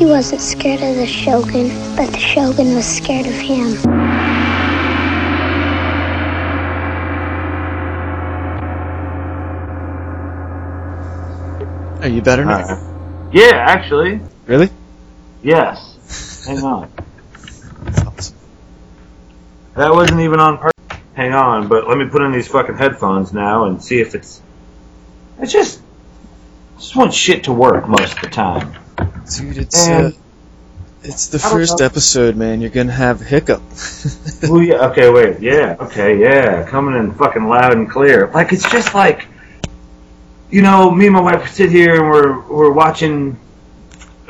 He wasn't scared of the Shogun, but the Shogun was scared of him. Are you better now? Alright. Yeah, actually. Really? Yes. Hang on. Awesome. That wasn't even on purpose. Hang on, but let me put in these fucking headphones now and see if it's. It's just. Just want shit to work most of the time. Dude, it's And- uh, it's the first know. episode, man. You're gonna have a hiccup. Ooh, yeah, okay, wait, yeah, okay, yeah, coming in fucking loud and clear. Like it's just like, you know, me and my wife sit here and we're we're watching,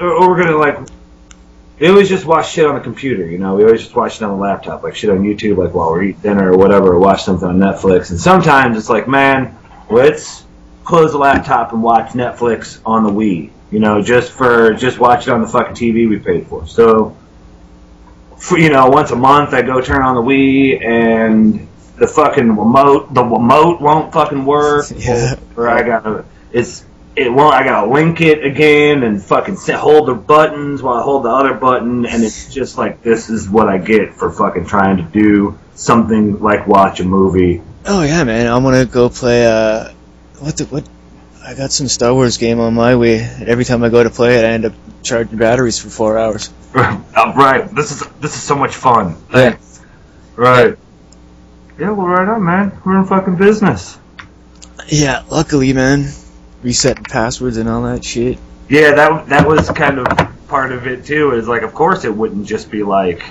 or, or we're gonna like, we always just watch shit on the computer. You know, we always just watch it on the laptop, like shit on YouTube, like while we're eating dinner or whatever, or watch something on Netflix. And sometimes it's like, man, let's close the laptop and watch Netflix on the Wii. You know, just for just watch it on the fucking TV we paid for. So for, you know, once a month I go turn on the Wii and the fucking remote, the remote won't fucking work. Yeah. Or I gotta, it's, it won't, I gotta link it again and fucking set, hold the buttons while I hold the other button and it's just like, this is what I get for fucking trying to do something like watch a movie. oh yeah, man. I'm gonna go play. Uh, what the what? I got some Star Wars game on my Wii. and Every time I go to play it, I end up charging batteries for four hours. Uh, right, this is, this is so much fun. Yeah. Right. Yeah, well, right on, man. We're in fucking business. Yeah, luckily, man. Resetting passwords and all that shit. Yeah, that that was kind of part of it too. Is like, of course, it wouldn't just be like,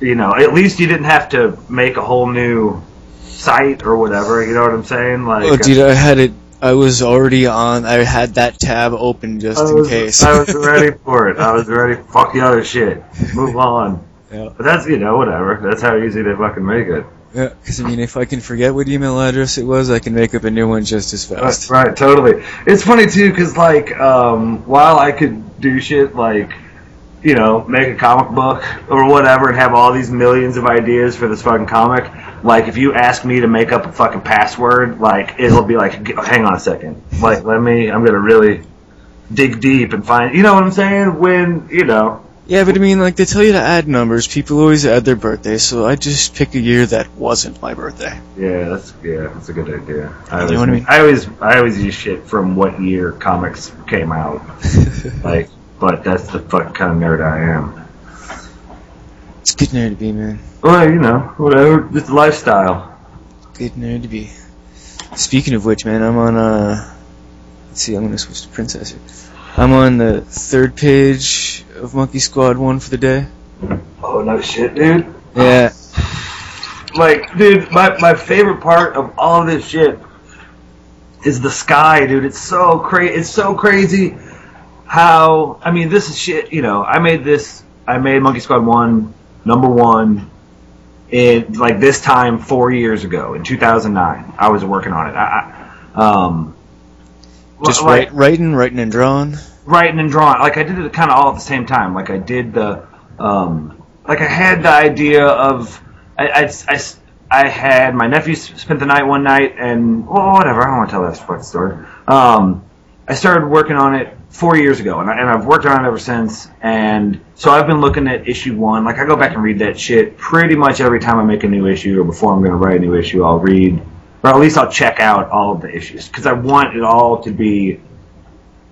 you know, at least you didn't have to make a whole new site or whatever. You know what I'm saying? Like, Oh, dude, I had it. I was already on. I had that tab open just I in case. I was ready for it. I was ready. Fuck the other shit. Move on. Yeah. But that's you know whatever. That's how easy they fucking make it. Yeah, because I mean, if I can forget what email address it was, I can make up a new one just as fast. Right, right, totally. It's funny too, because like, um, while I could do shit like, you know, make a comic book or whatever, and have all these millions of ideas for this fucking comic, like if you ask me to make up a fucking password, like it'll be like, hang on a second, like let me, I'm gonna really dig deep and find, you know what I'm saying? When you know, Yeah, but I mean, like they tell you to add numbers. People always add their birthday, so I just pick a year that wasn't my birthday. yeah, that's yeah, that's a good idea. I You always, know what I mean? I always, I always use shit from what year comics came out. Like, but that's the fucking kind of nerd I am. It's a good nerd to be, man. Well, you know, whatever. It's a lifestyle. Good nerd to be. Speaking of which, man, I'm on. uh Let's see, I'm gonna switch to Princess. here. I'm on the third page of Monkey Squad one for the day. Oh no shit, dude. Yeah, Like, dude, my my favorite part of all of this shit is the sky, dude. It's so crazy. It's so crazy how. I mean, this is shit. You know, I made this. I made Monkey Squad one, number one. In like this time four years ago in 2009, I was working on it. I, I um, just like, write, writing, writing and drawing. writing and drawing. Like I did it kind of all at the same time. Like I did the, um, like I had the idea of, I, I, I, I had my nephew spent the night one night and well, whatever. I don't want to tell that fucking story. Um, I started working on it four years ago, and, I, and I've worked on it ever since. And so I've been looking at issue one. Like I go back and read that shit pretty much every time I make a new issue, or before I'm going to write a new issue, I'll read, or at least I'll check out all of the issues because I want it all to be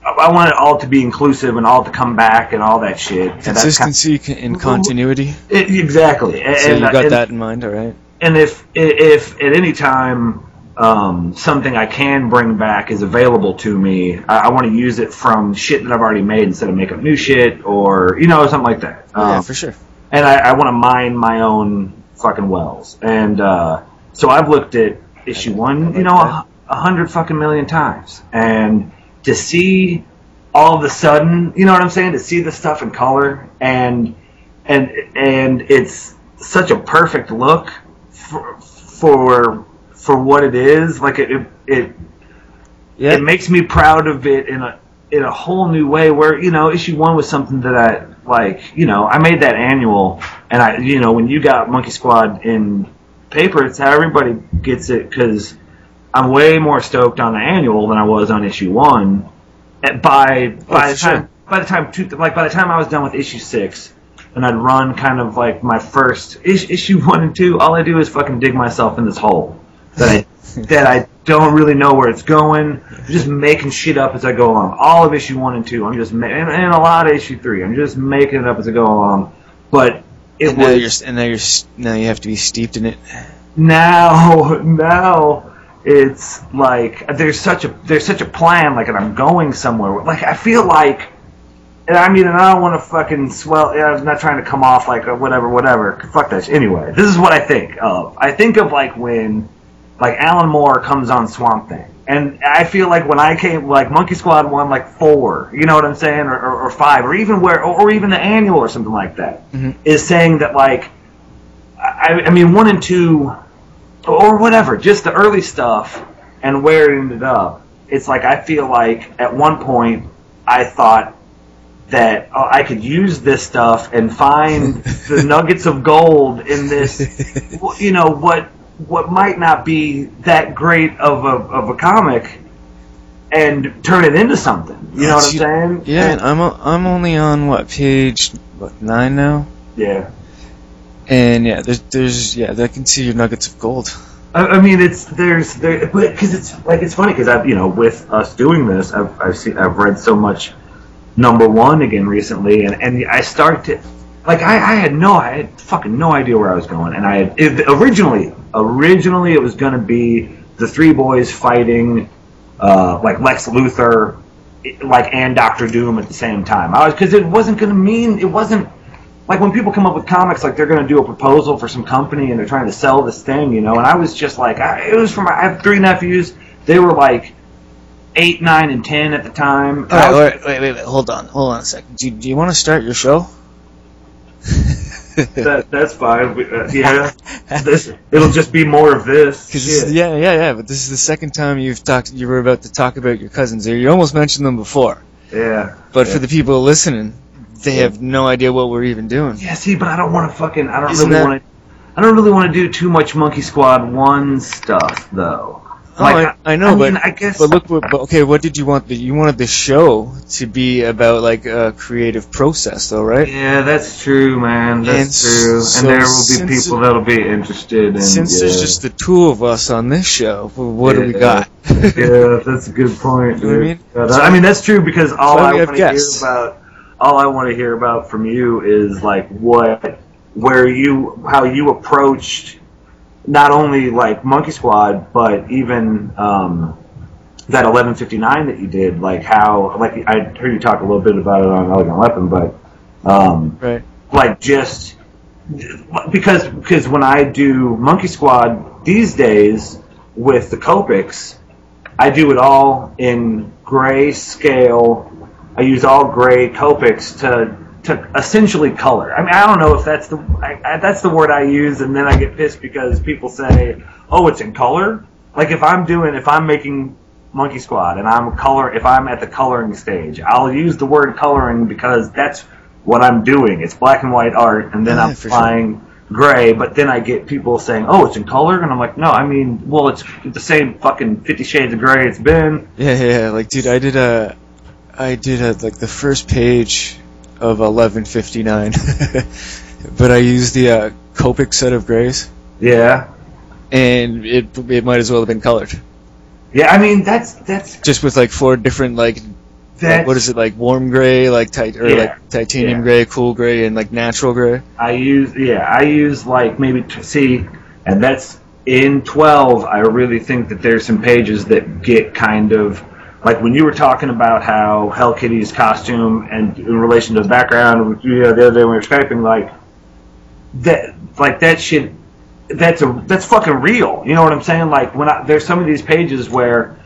I want it all to be inclusive and all to come back and all that shit. And Consistency con- and continuity. it, exactly. And, So you got that in mind, all right? And if if at any time um, something I can bring back is available to me, I, I want to use it from shit that I've already made instead of making up new shit or you know something like that. yeah, Um, for sure. and I, I want to mine my own fucking wells. And uh, so I've looked at issue one, you know, a, a hundred fucking million times, and to see all of a sudden, you know what I'm saying, to see the stuff in color and and and it's such a perfect look for for for what it is. Like it it, it Yeah, it makes me proud of it in a in a whole new way where you know issue one was something that I like you know I made that annual and I you know when you got Monkey Squad in paper it's how everybody gets it because I'm way more stoked on the annual than I was on issue one by by Oh, the for sure. time by the time two, like by the time I was done with issue six, and I'd run kind of like my first is, issue one and two. All I do is fucking dig myself in this hole that I that I don't really know where it's going. I'm just making shit up as I go along. All of issue one and two, I'm just ma- and, and a lot of issue three. I'm just making it up as I go along. But it and now was you're and now you're now you have to be steeped in it. now now it's like there's such a there's such a plan like and I'm going somewhere like I feel like and I mean and I don't want to fucking swell yeah, I'm not trying to come off like a whatever whatever fuck that shit. anyway this is what I think of I think of like when like Alan Moore comes on Swamp Thing and I feel like when I came like Monkey Squad won like four you know what I'm saying or, or, or five or even where or, or even the annual or something like that is Mhm. saying that like I, I mean, one and two, or whatever, just the early stuff and where it ended up. It's like I feel like at one point I thought that oh, I could use this stuff and find the nuggets of gold in this, you know, what what might not be that great of a of a comic, and turn it into something. You know what I'm saying? Yeah, And- I'm o- I'm only on what page what nine now, yeah. and yeah, there's there's yeah, I can see your nuggets of gold. I, I mean, it's there's there, because it's like it's funny because I've you know with us doing this, I've I've seen I've read so much number one again recently, and and I start to like I, I had no I had fucking no idea where I was going, and I had it, originally originally it was going to be the three boys fighting uh, like Lex Luthor, like and Doctor Doom at the same time. I was because it wasn't going to mean it wasn't like when people come up with comics, like they're going to do a proposal for some company and they're trying to sell this thing, you know. And I was just like, I, it was from I have three nephews. They were like eight, nine, and ten at the time. All was- wait, wait, wait, wait, hold on, hold on a second. Do, do you want to start your show? that, that's fine. We- uh, yeah, this it'll just be more of this. Because Shit. yeah, yeah, yeah. But this is the second time you've talked. You were about to talk about your cousins. You almost mentioned them before, yeah. but Yeah. for the people listening, they have no idea what we're even doing. Yeah, see, but I don't want to fucking. I don't Isn't really that- want to. I don't really want to do too much Monkey Squad one stuff though. Oh, I, I know, I mean, but I guess. but look, what, but okay, what did you want? The, you wanted the show to be about like a creative process, though, right? Yeah, that's true, man. That's And true. so and there will be people that'll be interested in. Since yeah. there's just the two of us on this show, well, what do we got? yeah, that's a good point. You know I mean? Yeah, that- uh, I mean, that's true because all why I want to hear about, all I want to hear about from you is like what, where you, how you approached, not only like Monkey Squad, but even um, that 1159 that you did. Like how, like I heard you talk a little bit about it on Elegant Weapon, but um, right. like just because because when I do Monkey Squad these days with the Copics, I do it all in gray scale. I use all gray Copics to to essentially color. I mean, I don't know if that's the I, I, that's the word I use, and then I get pissed because people say, "Oh, it's in color." Like if I'm doing if I'm making Monkey Squad and I'm color if I'm at the coloring stage, I'll use the word coloring because that's what I'm doing. It's black and white art, and then Yeah, I'm applying gray. But then I get people saying, "Oh, it's in color," and I'm like, "No, I mean, well, it's the same fucking Fifty Shades of Gray it's been." Yeah, yeah. Like, dude, I did a, I did a like the first page of 1159, but I used the uh, Copic set of grays, Yeah, and it it might as well have been colored, yeah. I mean, that's that's just with like four different like, that's what is it like warm gray, like tit or Yeah, like titanium yeah. gray, cool gray, and like natural gray. I use yeah, I use like maybe t- see, and that's in twelve. I really think that there's some pages that get kind of like when you were talking about how Hell Kitty's costume and in relation to the background, you know, the other day when we were skyping, like that, like that shit. That's a that's fucking real. You know what I'm saying? Like when I, there's some of these pages where,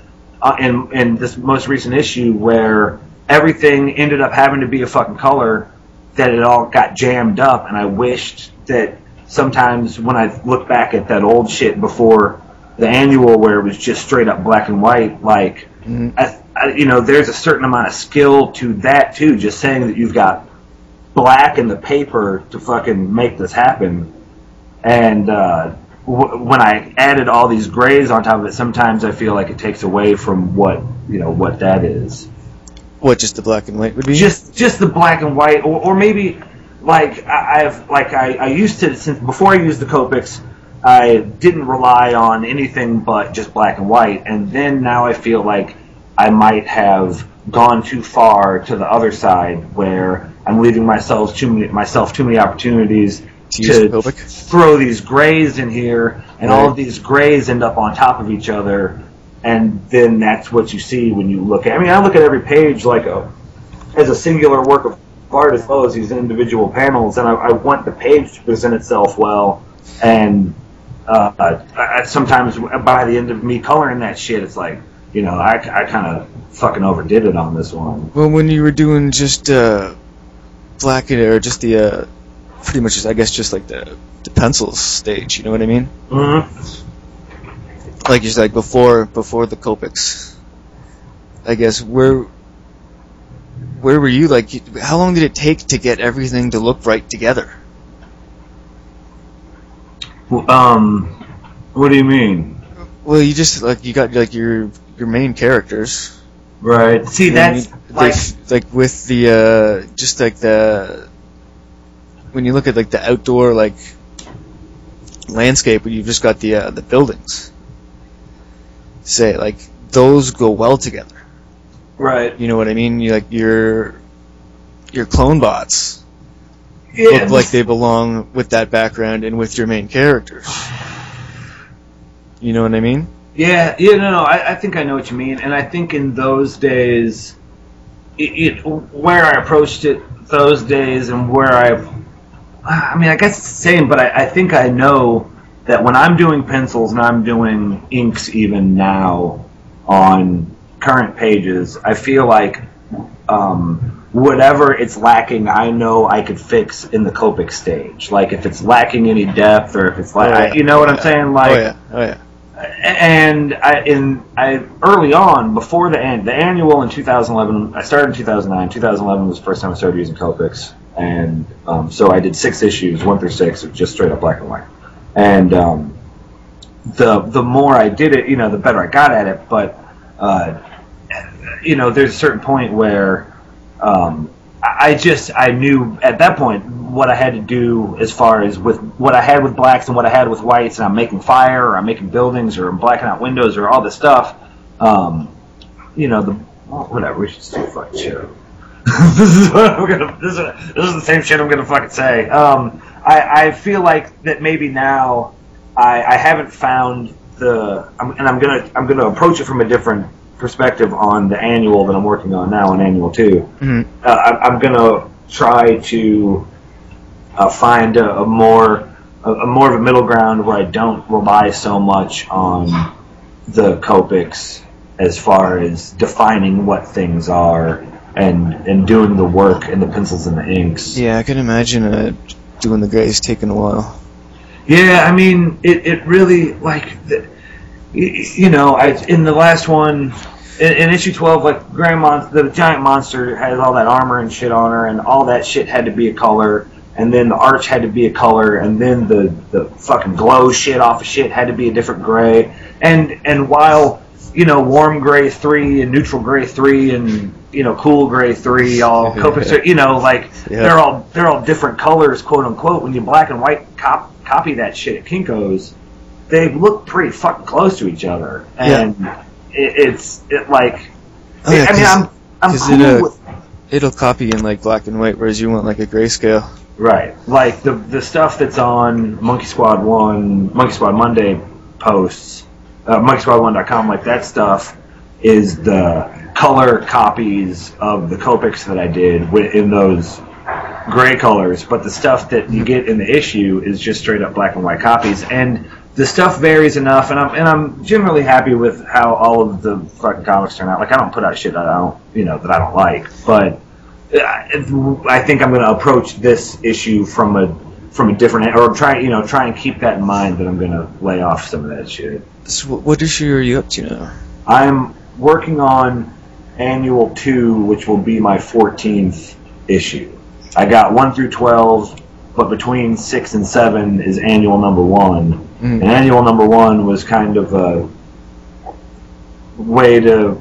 uh, in in this most recent issue where everything ended up having to be a fucking color that it all got jammed up, and I wished that sometimes when I look back at that old shit before the annual where it was just straight up black and white, like, Mhm. I, I, you know, there's a certain amount of skill to that too. Just saying that you've got black in the paper to fucking make this happen, and uh, w- when I added all these grays on top of it, sometimes I feel like it takes away from what you know what that is. What, just the black and white would be? just just the black and white, or, or maybe like I, I've like I, I used to since before I used the Copics, I didn't rely on anything but just black and white, and then now I feel like I might have gone too far to the other side where I'm leaving myself too many myself too many opportunities to use throw these grays in here, and all of these grays end up on top of each other, and then that's what you see when you look at. I mean, I look at every page like a as a singular work of art as well as these individual panels, and I, I want the page to present itself well. And uh, I, I, sometimes by the end of me coloring that shit, it's like you know I, I kind of fucking overdid it on this one. Well, when you were doing just uh, black and or just the uh, pretty much, just, I guess, just like the the pencils stage. You know what I mean? Mm-hmm. Like just like before before the Copics. I guess where where were you? Like, how long did it take to get everything to look right together? Um, what do you mean? Well, you just like you got like your your main characters. Right. See, And that's you- like like with the uh, just like the when you look at like the outdoor like landscape, where you've just got the uh, the buildings. Say like those go well together. right. You know what I mean? You like your your clone bots Yeah, look like they belong with that background and with your main characters. You know what I mean? Yeah, yeah, no, no. I, I think I know what you mean, and I think in those days, it, it where I approached it those days and where I, I mean, I guess it's the same, but I, I think I know that when I'm doing pencils and I'm doing inks even now on current pages, I feel like um, whatever it's lacking, I know I could fix in the Copic stage. Like if it's lacking any depth or if it's like, Oh, yeah. you know what I'm saying? Like, oh yeah, oh yeah. and I in I early on before the end the annual in 2011 I started in 2009 2011 was the first time I started using Copics and um, so I did six issues one through six just straight up black and white and um, the the more I did it you know the better I got at it but uh, you know there's a certain point where um, I just I knew at that point what I had to do as far as with what I had with blacks and what I had with whites, and I'm making fire or I'm making buildings or I'm blacking out windows or all this stuff. Um, you know, the whatever. We should a fucking show. this is what I'm gonna. This is, this is the same shit I'm gonna fucking say. Um, I I feel like that maybe now I I haven't found the I'm, and I'm gonna I'm gonna approach it from a different perspective on the annual that I'm working on now on annual two Mhm. uh, I- I'm gonna try to uh, find a, a more a, a more of a middle ground where I don't rely so much on the Copics as far as defining what things are and and doing the work and the pencils and the inks. Yeah, I can imagine uh, doing the grays taking a while. Yeah, I mean, it, it really like, the, you, know, I in the last one, in, in issue twelve, like Grand Mon- the giant monster has all that armor and shit on her, and all that shit had to be a color, and then the arch had to be a color, and then the the fucking glow shit off of shit had to be a different gray, and and while you know warm gray three and neutral gray three and you know cool gray three all Copics, you know like Yeah. they're all they're all different colors, quote unquote. When you black and white cop, copy that shit at Kinkos, they look pretty fucking close to each other, and it, it's it like. Oh, yeah, I mean, I'm I'm cool it, uh, with It'll copy in like black and white, whereas you want like a grayscale. right, like the the stuff that's on Monkey Squad One, Monkey Squad Monday posts, uh, MonkeySquad1.com, like that stuff is the color copies of the Copics that I did in those gray colors, but the stuff that you get in the issue is just straight up black and white copies. And the stuff varies enough, and I'm and I'm generally happy with how all of the fucking comics turn out. Like I don't put out shit that I don't, you know, that I don't like, but I I think I'm going to approach this issue from a from a different or try you know try and keep that in mind that I'm going to lay off some of that shit. So what issue are you up to now? I'm working on annual two, which will be my 14th issue. I got one through 12, but between six and seven is annual number one. Mm. And annual number one was kind of a way to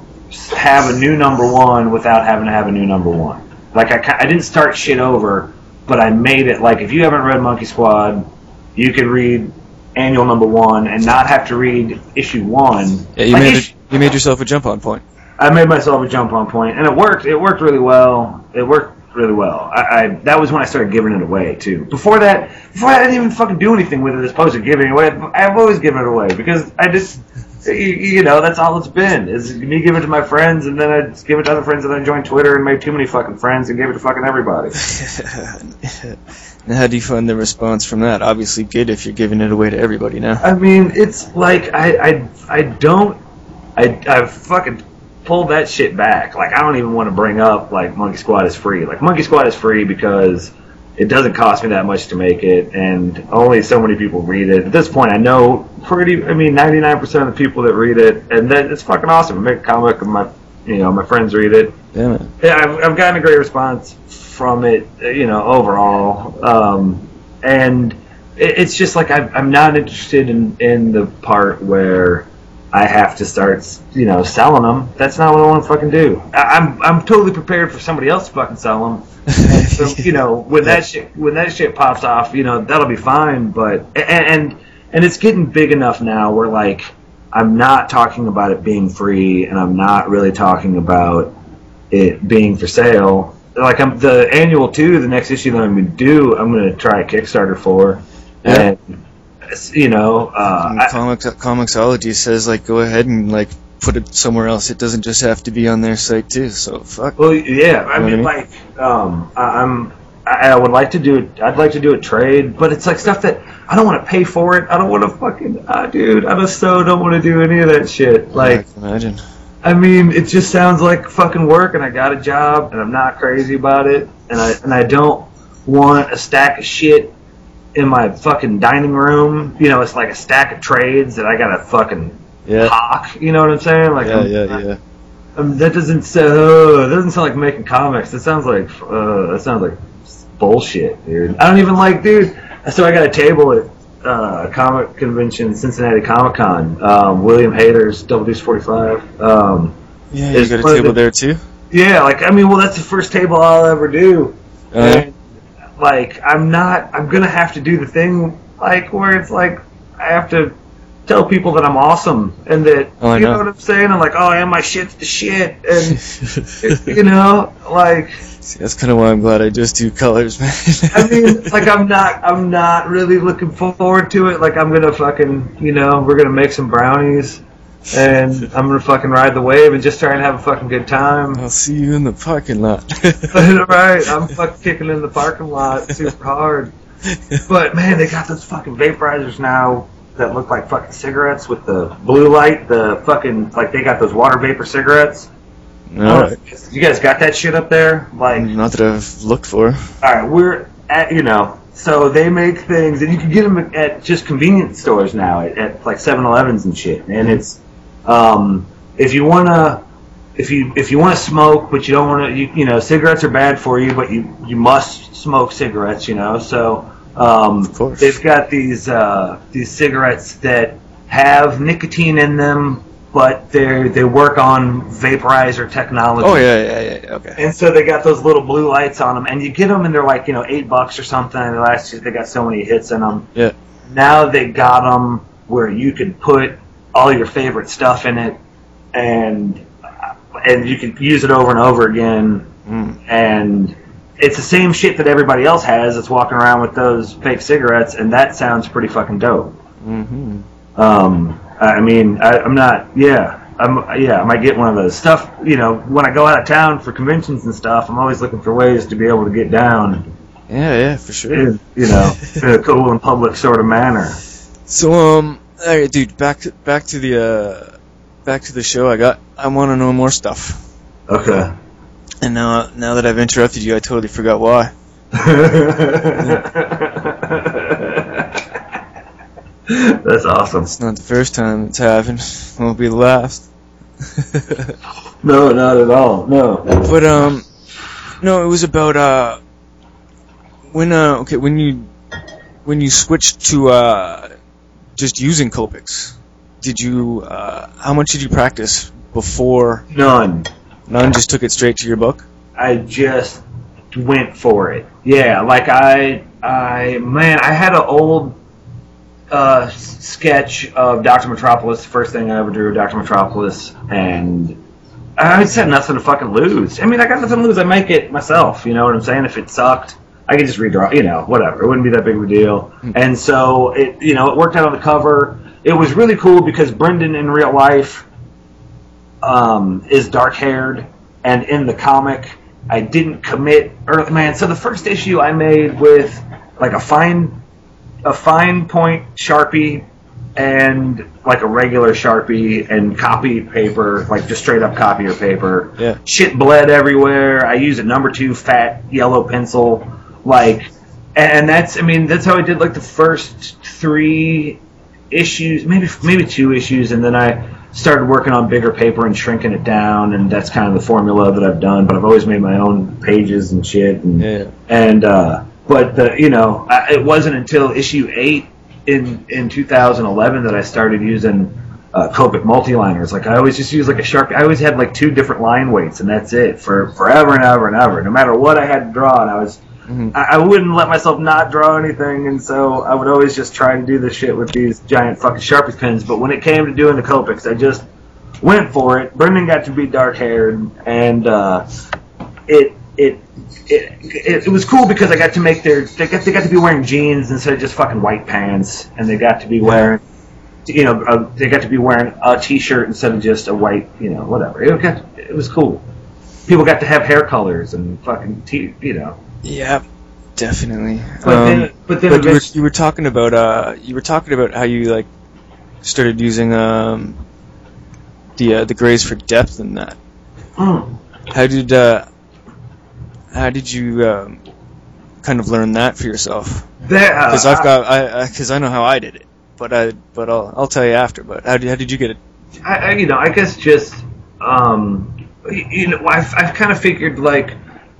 have a new number one without having to have a new number one. Like I, I didn't start shit over, but I made it like if you haven't read Monkey Squad, you could read annual number one and not have to read issue one. Yeah, you Like, made issue- it, you made yourself a jump on point. I made myself a jump on point, and it worked. It worked really well. It worked really well. I, I that was when I started giving it away too. Before that, before that, I didn't even fucking do anything with it as opposed to giving it away. I've always given it away because I just, you, know, that's all it's been is me giving it to my friends, and then I just give it to other friends, and then I joined Twitter and made too many fucking friends and gave it to fucking everybody. now, how do you find the response from that? Obviously, good if you're giving it away to everybody now. I mean, it's like I I, I don't I I fucking pulled that shit back. Like I don't even want to bring up like Monkey Squad is free. Like Monkey Squad is free because it doesn't cost me that much to make it, and only so many people read it. At this point, I know pretty. I mean, ninety nine percent of the people that read it, and that it's fucking awesome. I make a comic, and my you know my friends read it. Yeah, man. Yeah, I've, I've gotten a great response from it, you know, overall. Um, and it, it's just like I'm, I'm not interested in, in the part where I have to start, you know, selling them. That's not what I want to fucking do. I, I'm I'm totally prepared for somebody else to fucking sell them. And so, you know, when that shit when that shit pops off, you know, that'll be fine. But and and, and it's getting big enough now where like I'm not talking about it being free, and I'm not really talking about it being for sale. Like I'm the annual two, the next issue that I'm gonna do, I'm gonna try a Kickstarter for, Yeah. and you know, uh, I, Comics Comixology says like go ahead and like put it somewhere else. It doesn't just have to be on their site too. So fuck. well, yeah, I mean, what like, um, I, I'm, I, I would like to do it. I'd like to do a trade, but it's like stuff that I don't want to pay for it. I don't want to fucking, uh, dude, I just so don't want to do any of that shit. Like, I imagine. I mean, it just sounds like fucking work, and I got a job, and I'm not crazy about it, and I and I don't want a stack of shit in my fucking dining room. You know, it's like a stack of trades that I gotta fucking Yeah. hawk. You know what I'm saying? Like, Yeah, I'm- yeah, yeah. um, that doesn't sound. Uh, doesn't sound like making comics. That sounds like uh, that sounds like bullshit, dude. I don't even like, dude. So I got a table at uh, comic convention, Cincinnati Comic Con. Um, William Hader's Double Deuce Forty Five. Um, Yeah, you Is got a table the- there too. yeah, like I mean, well, that's the first table I'll ever do. Uh, And, like I'm not. I'm gonna have to do the thing like where it's like I have to tell people that I'm awesome and that Oh, you know. know. what I'm saying. I'm like, oh yeah, my shit's the shit, and you know, like See, that's kind of why I'm glad I just do colors, man. I mean, like I'm not. I'm not really looking forward to it. Like I'm gonna fucking, you know, we're gonna make some brownies. And I'm gonna fucking ride the wave and just try and have a fucking good time. I'll see you in the parking lot. right, I'm fucking kicking in the parking lot super hard. But man, they got those fucking vaporizers now that look like fucking cigarettes with the blue light. The fucking like they got those water vapor cigarettes. All oh, right. You guys got that shit up there? Like, Not that I've looked for. all right, we're at you know. So they make things, and you can get them at just convenience stores now, at, at like 7-Elevens and shit. And it's um, if you wanna if you if you want to smoke, but you don't want to, you, you know, cigarettes are bad for you, but you you must smoke cigarettes, you know. So um, they've got these uh, these cigarettes that have nicotine in them, but they they work on vaporizer technology. Oh yeah, yeah, yeah. yeah, Okay. And so they got those little blue lights on them, and you get them, and they're like you know eight bucks or something. And last year they got so many hits in them. Yeah. Now they got them where you could put all your favorite stuff in it, and and you can use it over and over again. Mm. And it's the same shit that everybody else has that's walking around with those fake cigarettes, and that sounds pretty fucking dope. hmm Um, I mean, I, I'm not. Yeah, I'm. Yeah, I might get one of those stuff. You know, when I go out of town for conventions and stuff, I'm always looking for ways to be able to get down. Yeah, yeah, for sure. In, you know, in a cool and public sort of manner. So um, all right, dude, back to back to the uh, back to the show. I got. I want to know more stuff. Okay. And now, now that I've interrupted you, I totally forgot why. That's awesome. It's not the first time it's happened. Won't be the last. No, not at all. No. But um, no, it was about uh, when uh, okay, when you when you switched to uh, just using Copics, did you uh, how much did you practice before None. none just took it straight to your book? I just went for it. Yeah, like I, I man, I had an old uh, sketch of Doctor Metropolis. The first thing I ever drew, Doctor Metropolis, and I just had nothing to fucking lose. I mean, I got nothing to lose. I make it myself. You know what I'm saying? If it sucked, I could just redraw. You know, whatever. It wouldn't be that big of a deal. And so it, you know, it worked out on the cover. It was really cool because Brendan in real life um, is dark haired, and in the comic, I didn't commit. Or man, so the first issue I made with like a fine, a fine point sharpie, and like a regular sharpie and copy paper, like just straight up copier paper. Yeah. Shit bled everywhere. I used a number two fat yellow pencil, like, and that's I mean that's how I did like the first three issues, maybe maybe two issues, and then I started working on bigger paper and shrinking it down, and that's kind of the formula that I've done. But I've always made my own pages and shit, and Yeah. and uh, but the you know I, it wasn't until issue eight in in 2011 that I started using. Uh, Copic multiliners. Like I always just use like a sharp. I always had like two different line weights, and that's it for forever and ever and ever. No matter what I had to draw, and I was Mhm. I, I wouldn't let myself not draw anything, and so I would always just try to do this shit with these giant fucking Sharpie pens. But when it came to doing the Copics, I just went for it. Brendan got to be dark haired, and uh, it, it it it it was cool because I got to make their they got they got to be wearing jeans instead of just fucking white pants, and they got to be wearing. You know, uh, they got to be wearing a T-shirt instead of just a white, you know, whatever. It got, it was cool. People got to have hair colors and fucking, t- you know. Yeah, definitely. But Um, then, but then but you were, you were talking about uh, you were talking about how you like started using um, the uh, the grays for depth in that. Mm. How did uh, how did you um, kind of learn that for yourself? Because uh, I've got I because I know how I did it, but I but I'll I'll tell you after. But how did how did you get it? I, I, you know, I guess just, um, you know, I've, I've kind of figured like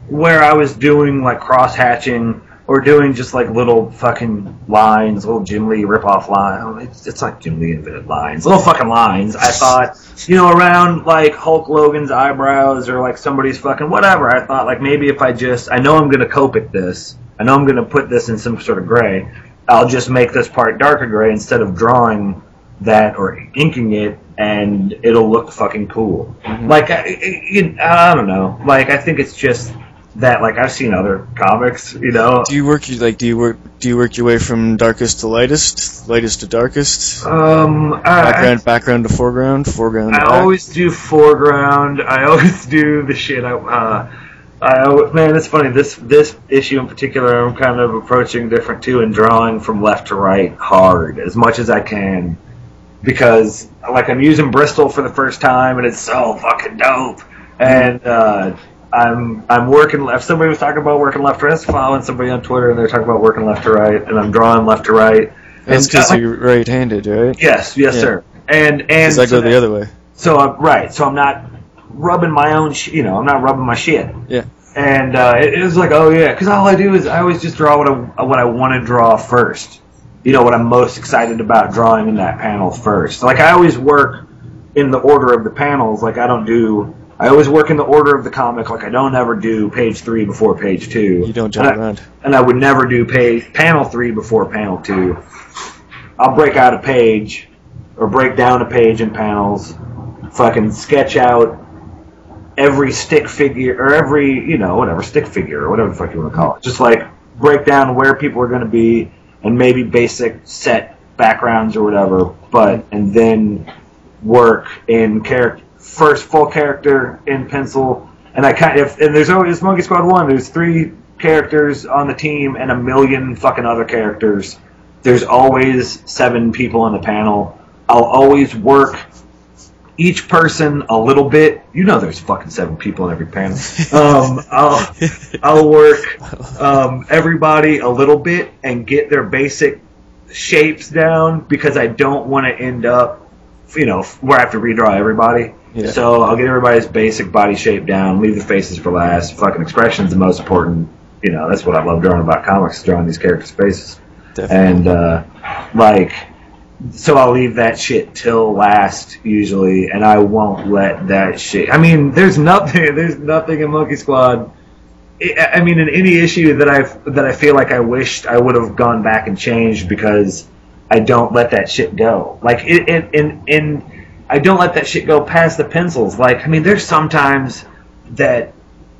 where I was doing like cross hatching or doing just like little fucking lines, little Jim Lee rip off line. oh, It's, it's like Jim Lee invented lines, little fucking lines. I thought, you know, around like Hulk Logan's eyebrows or like somebody's fucking whatever. I thought like maybe if I just, I know I'm gonna Copic this. I know I'm gonna put this in some sort of gray. I'll just make this part darker gray instead of drawing that or inking it and it'll look fucking cool. Like I, I, I don't know. Like I think it's just that like I've seen other comics, you know. Do you work you like do you work do you work your way from darkest to lightest, lightest to darkest, Um, I, background background to foreground, foreground to I, back? Always do foreground. I always do the shit. I uh, I man, it's funny. This this issue in particular, I'm kind of approaching different too, and drawing from left to right hard as much as I can because like I'm using Bristol for the first time, and it's so fucking dope. And uh, I'm I'm working left. Somebody was talking about working left to right. I was following somebody on Twitter, and they're talking about working left to right, and I'm drawing left to right. That's because uh, you're right-handed, right? Yes, yes, Yeah. sir. And and so go the that- other way. so I'm right. So I'm not rubbing my own. Sh- you know, I'm not rubbing my shit. Yeah. And uh, it, it was like, oh yeah, because all I do is I always just draw what I what I want to draw first. You know, what I'm most excited about drawing in that panel first. Like I always work in the order of the panels. Like I don't do. I always work in the order of the comic. Like I don't ever do page three before page two. You don't jump And I- around. and I would never do page panel three before panel two. I'll break out a page or break down a page in panels, fucking sketch out every stick figure or every you know whatever stick figure or whatever the fuck you want to call it. Just like break down where people are going to be and maybe basic set backgrounds or whatever, but and then work in character first full character in pencil. And I kind of and there's always Monkey Squad one. There's three characters on the team and a million fucking other characters. There's always seven people on the panel. I'll always work each person a little bit. You know, there's fucking seven people in every panel. Um, I'll I'll work um, everybody a little bit and get their basic shapes down because I don't want to end up, you know, where I have to redraw everybody. Yeah. So I'll get everybody's basic body shape down, leave the faces for last. Fucking expression's the most important. You know, that's what I love drawing about comics, drawing these characters' faces Definitely. and uh, like so I'll leave that shit till last usually, and I won't let that shit. I mean, there's nothing. There's nothing in Monkey Squad. I mean, in any issue that I that I feel like I wished I would have gone back and changed because I don't let that shit go. Like it in in I don't let that shit go past the pencils. Like I mean, there's sometimes that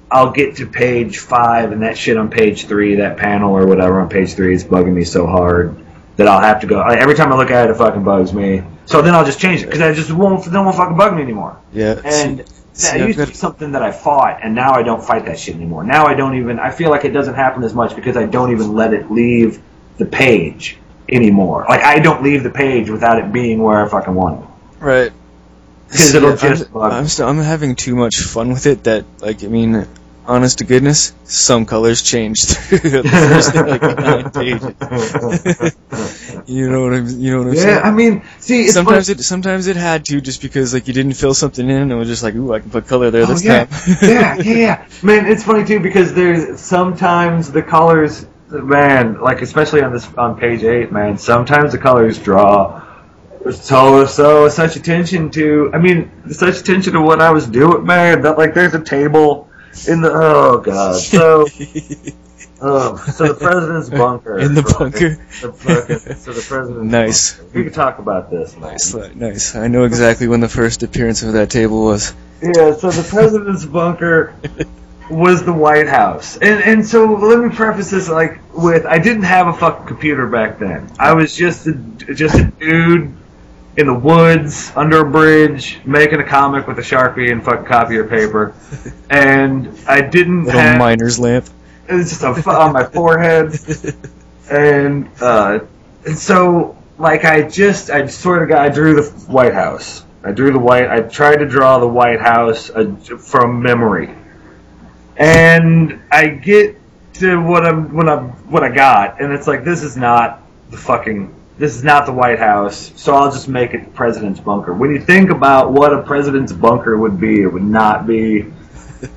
I'll get to page five and that shit on page three, that panel or whatever on page three is bugging me so hard that I'll have to go. Like, every time I look at it, it fucking bugs me. So then I'll just change it because I just won't. Then won't fucking bug me anymore. Yeah. And see, that I've used to be something that I fought, and now I don't fight that shit anymore. Now I don't even. I feel like it doesn't happen as much because I don't even let it leave the page anymore. Like I don't leave the page without it being where I fucking want it. Right. Because it'll I'm- just bug I'm, me. still, I'm having too much fun with it that, like, I mean, honest to goodness, some colors changed through the first, like, nine pages. you know what I'm, you know what I'm Yeah, saying? I mean, see, it's sometimes funny- it sometimes it had to just because like you didn't fill something in and it was just like ooh I can put color there Oh, this yeah. time. yeah, yeah, yeah. Man, it's funny too because there's sometimes the colors, man, like especially on this on page eight, man. Sometimes the colors draw so so such attention to. I mean, such attention to what I was doing, man. That like there's a table in the oh god. So um, so the president's bunker In the bunker. The so the president's Nice. bunker. We could talk about this. man. nice, nice. I know exactly when the first appearance of that table was. Yeah, so the president's bunker was the White House. And and so let me preface this like with I didn't have a fucking computer back then. I was just a just a dude in the woods under a bridge making a comic with a Sharpie and fucking copier paper. And I didn't Little have miner's lamp. it was just a f- on my forehead, and uh, and so like I just I sort of got I drew the White House. I drew the white. I tried to draw the White House uh, from memory, and I get to what I'm what I'm what I got, and it's like this is not the fucking this is not the White House. So I'll just make it the president's bunker. When you think about what a president's bunker would be, it would not be.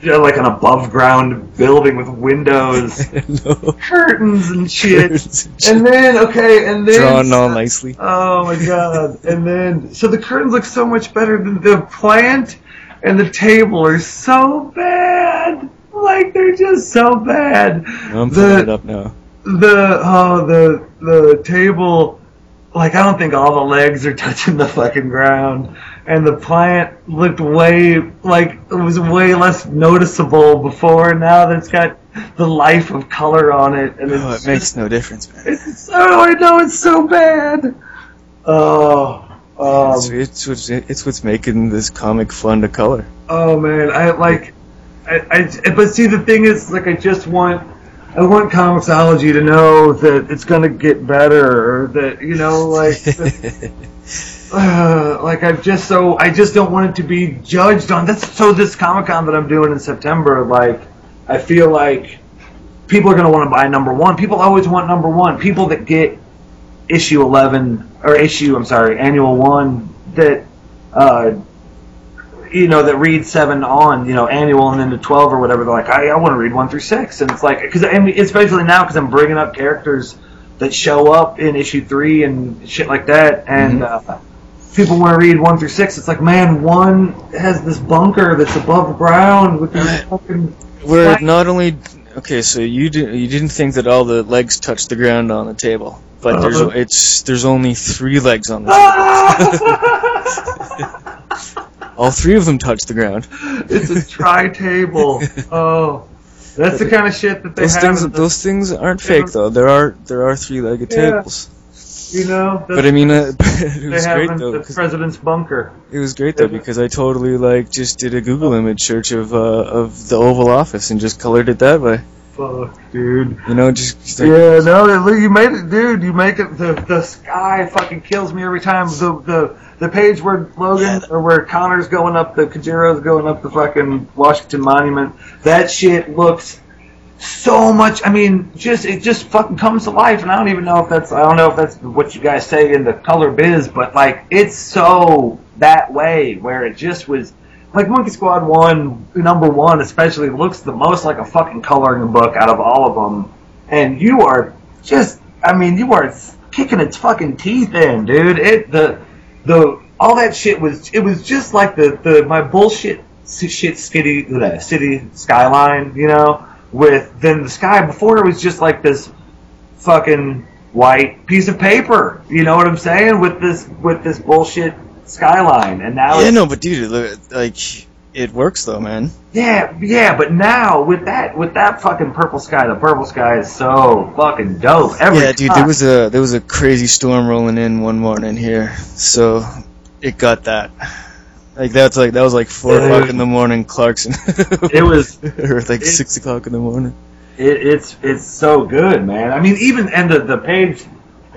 You know, like an above ground building with windows, no. curtains, and shit. Curtains And then, okay, and then. Drawn all uh, nicely. Oh my god. And then, so the curtains look so much better than the plant and the table are so bad. Like, they're just so bad. I'm The- pulling it up now. The, oh, the, the table, like, I don't think all the legs are touching the fucking ground. And the plant looked way, like, it was way less noticeable before. Now that it's got the life of color on it. And Oh, it makes no difference, man. it's so I know it's so bad. Oh, um, It's, it's what's it's what's making this comic fun to color. oh man, I like, I, I, but see the thing is, like, I just want, I want Comixology to know that it's gonna get better, or that you know, like, uh, like I've just so I just don't want it to be judged on. That's so this Comic Con that I'm doing in September, like, I feel like people are gonna want to buy number one. People always want number one. People that get issue 11 or issue I'm sorry annual one that uh, you know that read seven on you know annual and then to 12 or whatever they're like I, I want to read one through six. And it's like because I mean, especially now because I'm bringing up characters that show up in issue three and shit like that and uh, people want to read one through six. It's like man one has this bunker that's above ground with these fucking Where Like- not only okay, so you did you didn't think that all the legs touched the ground on the table, but there's Uh-huh. it's there's only three legs on the table. All three of them touch the ground. it's a tri table. Oh, that's the kind of shit that they Those have. things the- those things aren't fake though. There are there are three legged Yeah. tables. you know, But I mean, uh, it was great though. the president's bunker. It was great though because I totally like just did a Google image search of uh, of the Oval Office and just colored it that way. Fuck, dude. You know, just, just like, Yeah, no, look, you made it, dude. You make it. The the sky fucking kills me every time. The the the page where Logan or where Connor's going up, the Kajiro's going up the fucking Washington Monument. That shit looks so much. I mean, just it just fucking comes to life, and I don't even know if that's I don't know if that's what you guys say in the color biz, but like it's so that way where it just was. Like Monkey Squad One, number one especially, looks the most like a fucking coloring book out of all of them. And you are just, I mean, you are kicking its fucking teeth in, dude. It the the all that shit was it was just like the the my bullshit shit city the city skyline, you know, with then the sky before it was just like this fucking white piece of paper. You know what I'm saying? With this with this bullshit skyline, and now Yeah, no, but dude, like it works though, man. yeah, yeah. But now with that with that fucking purple sky, the purple sky is so fucking dope. Every yeah, dude, time. there was a there was a crazy storm rolling in one morning here, so it got that. Like that's like that was like four Dude. o'clock in the morning, Clarkson. It was- or like it- six o'clock in the morning. It, it's it's so good, man. I mean, even and the the page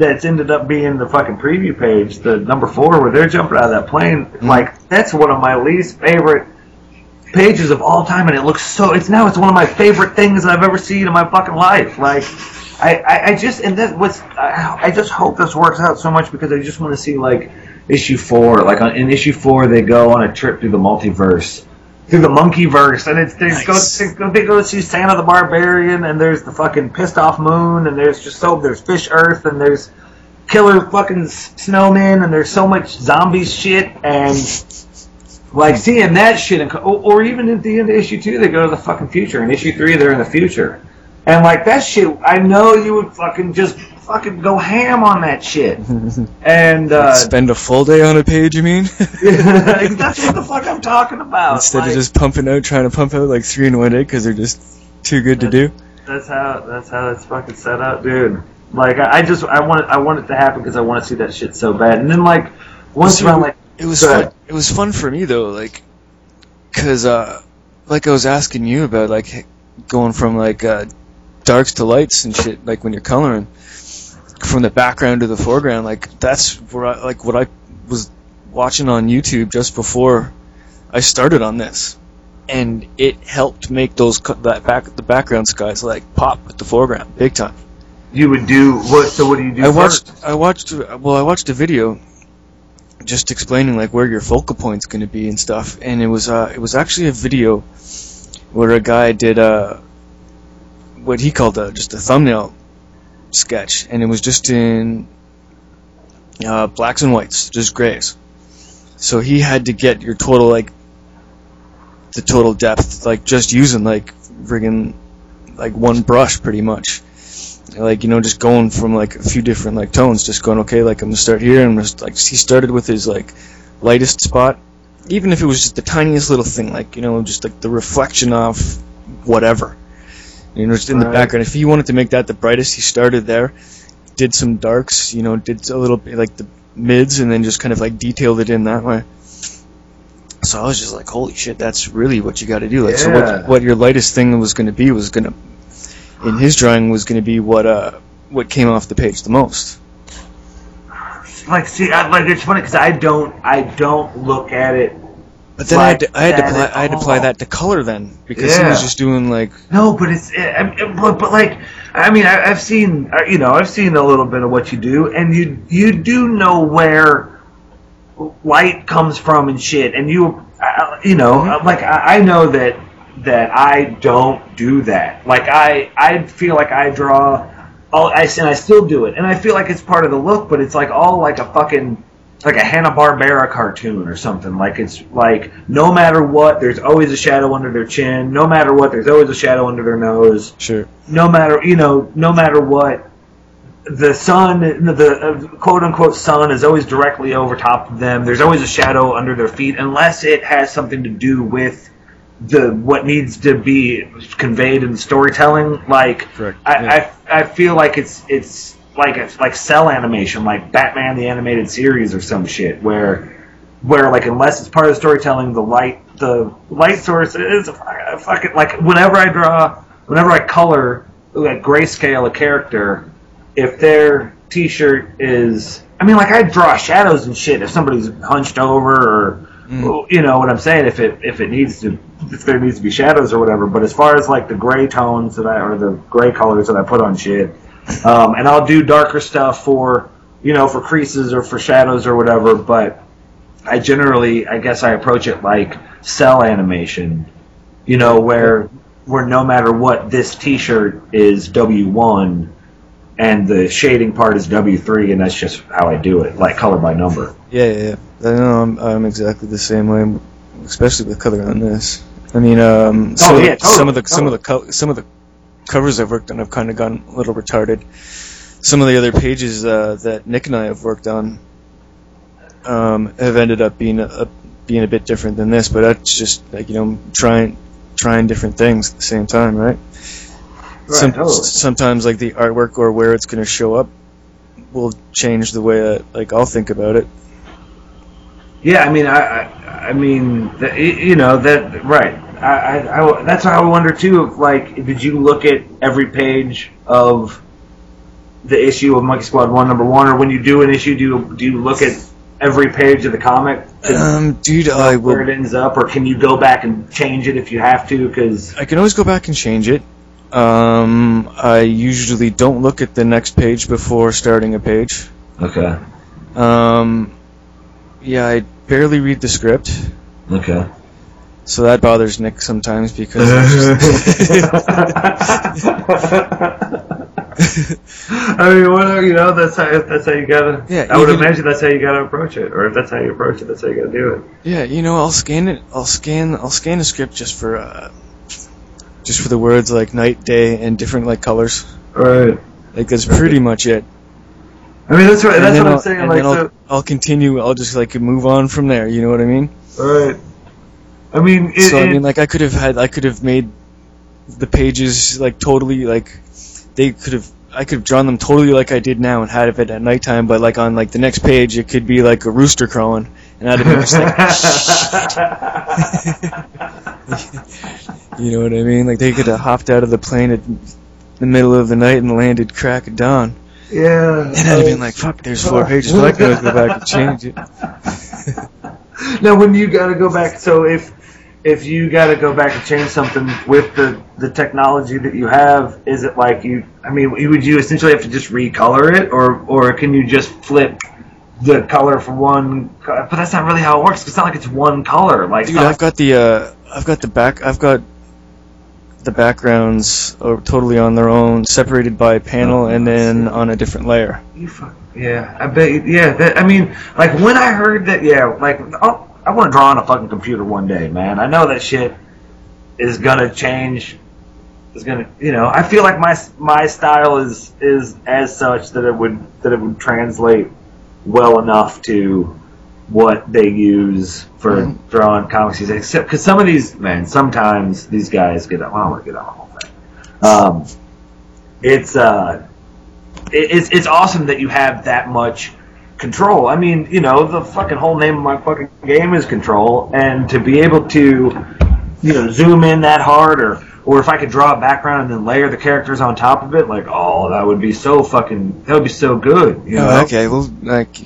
that's ended up being the fucking preview page, the number four, where they're jumping out of that plane. Mm-hmm. Like that's one of my least favorite pages of all time, and it looks so. It's now it's one of my favorite things I've ever seen in my fucking life. Like. I, I, I just and that was I, I just hope this works out so much because I just want to see like issue four like on, in issue four they go on a trip through the multiverse through the monkey verse, and it's they go, Nice. go they go see Santa the Barbarian, and there's the fucking pissed off moon, and there's just so there's fish Earth, and there's killer fucking snowmen, and there's so much zombie shit, and like seeing that shit, and, or, or even at the end of issue two, they go to the fucking future, and issue three they're in the future, and like that shit, I know you would fucking just fucking go ham on that shit, and uh, Spend a full day on a page, you mean? that's what the fuck I'm talking about. Instead Like- of just pumping out, trying to pump out like three in one day because they're just too good to do. That's how that's how it's fucking set up, dude. Like I, I just I want it, I want it to happen because I want to see that shit so bad. And then like once See, around like It was fun. ahead. It was fun for me though, like, cause uh, like I was asking you about like going from like uh, darks to lights and shit, like when you're coloring, from the background to the foreground. Like that's where I like what I was watching on YouTube just before I started on this, and it helped make those that back the background skies like pop with the foreground big time. you would do what? So what do you do? I watched. first? I watched. Well, I watched a video, just explaining like where your focal point's going to be and stuff. And it was. Uh, it was actually a video where a guy did uh, what he called a, just a thumbnail sketch, and it was just in uh, blacks and whites, just grays. So he had to get your total like the total depth, like just using like friggin' like one brush, pretty much. Like you know just going from like a few different like tones just going okay like i'm gonna start here and just like he started with his like lightest spot. Even if it was just the tiniest little thing like you know just like the reflection of whatever you know just in the Right. background if he wanted to make that the brightest he started there did some darks you know did a little bit like the mids and then just kind of like detailed it in that way so i was just like holy shit that's really what you got to do like so what, what your lightest thing was going to be was going to in his drawing was going to be what uh what came off the page the most. Like see, I, like it's funny because I don't I don't look at it. But then I had to, I had to apply, I had to apply that to color then because he was just doing like No, but it's I, I, but, but like I mean I, I've seen uh, you know I've seen a little bit of what you do, and you you do know where light comes from and shit, and you you know Mm-hmm. uh, like I, I know that that I don't do that. Like I I feel like I draw. All, I and I still do it, and I feel like it's part of the look, but it's like all like a fucking like a Hanna Barbera cartoon or something. Like it's like no matter what, there's always a shadow under their chin. No matter what, there's always a shadow under their nose. sure. No matter you know, no matter what, the sun, the uh, quote unquote sun, is always directly over top of them. There's always a shadow under their feet, unless it has something to do with the what needs to be conveyed in storytelling. Like. I, Yeah. I, I feel like it's it's like it's like cel animation, like Batman the animated series or some shit, where where like unless it's part of the storytelling, the light the light source is a fu- fucking like whenever I draw, whenever I color like grayscale a character, if their T-shirt is, I mean, like I draw shadows and shit if somebody's hunched over or Mm. you know what I'm saying if it if it needs to if there needs to be shadows or whatever. But as far as like the gray tones that I or the gray colors that I put on shit, um, and I'll do darker stuff for you know for creases or for shadows or whatever. But I generally, I guess, I approach it like cel animation. You know where where no matter what this T-shirt is W one. and the shading part is W three, and that's just how I do it, like color by number. Yeah, yeah, yeah. I know I'm, I'm exactly the same way, especially with color on this. I mean, um, some, Oh, of yeah, the, some of the totally, some of the co- some of the covers I've worked on have kind of gone a little retarded. Some of the other pages uh, that Nick and I have worked on um, have ended up being a, a, being a bit different than this, but that's just like you know trying trying different things at the same time, right? Some, totally. Sometimes like the artwork or where it's going to show up will change the way I, like I'll think about it. Yeah, I mean, I, I, I mean, that, you know that right. I, I, I, that's why I wonder too. if, Like, did you look at every page of the issue of Monkey Squad One, number one, or when you do an issue, do you, do you look at every page of the comic Um, dude, I will. where it ends up, or can you go back and change it if you have to? Because I can always go back and change it. Um, I usually don't look at the next page before starting a page. okay, Um, yeah, I barely read the script, okay. So that bothers Nick sometimes because. I mean, whatever you know, that's how that's how you gotta. Yeah, I would even- imagine that's how you gotta approach it, or if that's how you approach it, that's how you gotta do it. yeah, you know, I'll scan it. I'll scan. I'll scan the script just for, uh, just for the words like night, day, and different like colors. Right. Like that's pretty much it. I mean, that's what And that's what I'm I'll- saying. and Like, then I'll, so, I'll continue. I'll just like move on from there. You know what I mean? right. I mean, it, so I mean, like I could have had, I could have made the pages like totally like they could have. I could have drawn them totally like I did now and had it at nighttime, but like on like the next page, it could be like a rooster crowing, and I'd have been just like, you know what I mean? Like they could have hopped out of the plane at the middle of the night and landed crack of dawn, yeah. and I'd have been like, "Fuck, there's four pages, but I can always go back and change it." now, when you gotta go back, so if if you gotta go back and change something with the the technology that you have, is it like you? I mean, would you essentially have to just recolor it, or or can you just flip? The color from one, but that's not really how it works. It's not like it's one color. Like, Dude, I've got the uh, I've got the back, I've got the backgrounds are totally on their own, separated by a panel, and then on a different layer. You fuck, yeah, I bet. Yeah, that, I mean, like when I heard that, yeah, like oh, I want to draw on a fucking computer one day, man. I know that shit is gonna change. Is gonna, you know, I feel like my my style is is as such that it would that it would translate well enough to what they use for Mhm. drawing comics these days. Except because some of these, man, sometimes these guys get. Well, I want to get on the whole thing. Um, it's uh, it, it's it's awesome that you have that much control. I mean, you know, the fucking whole name of my fucking game is control, and to be able to, you know, zoom in that hard, or or if I could draw a background and then layer the characters on top of it, like, oh, that would be so fucking, that would be so good. You know? Oh, okay, well, like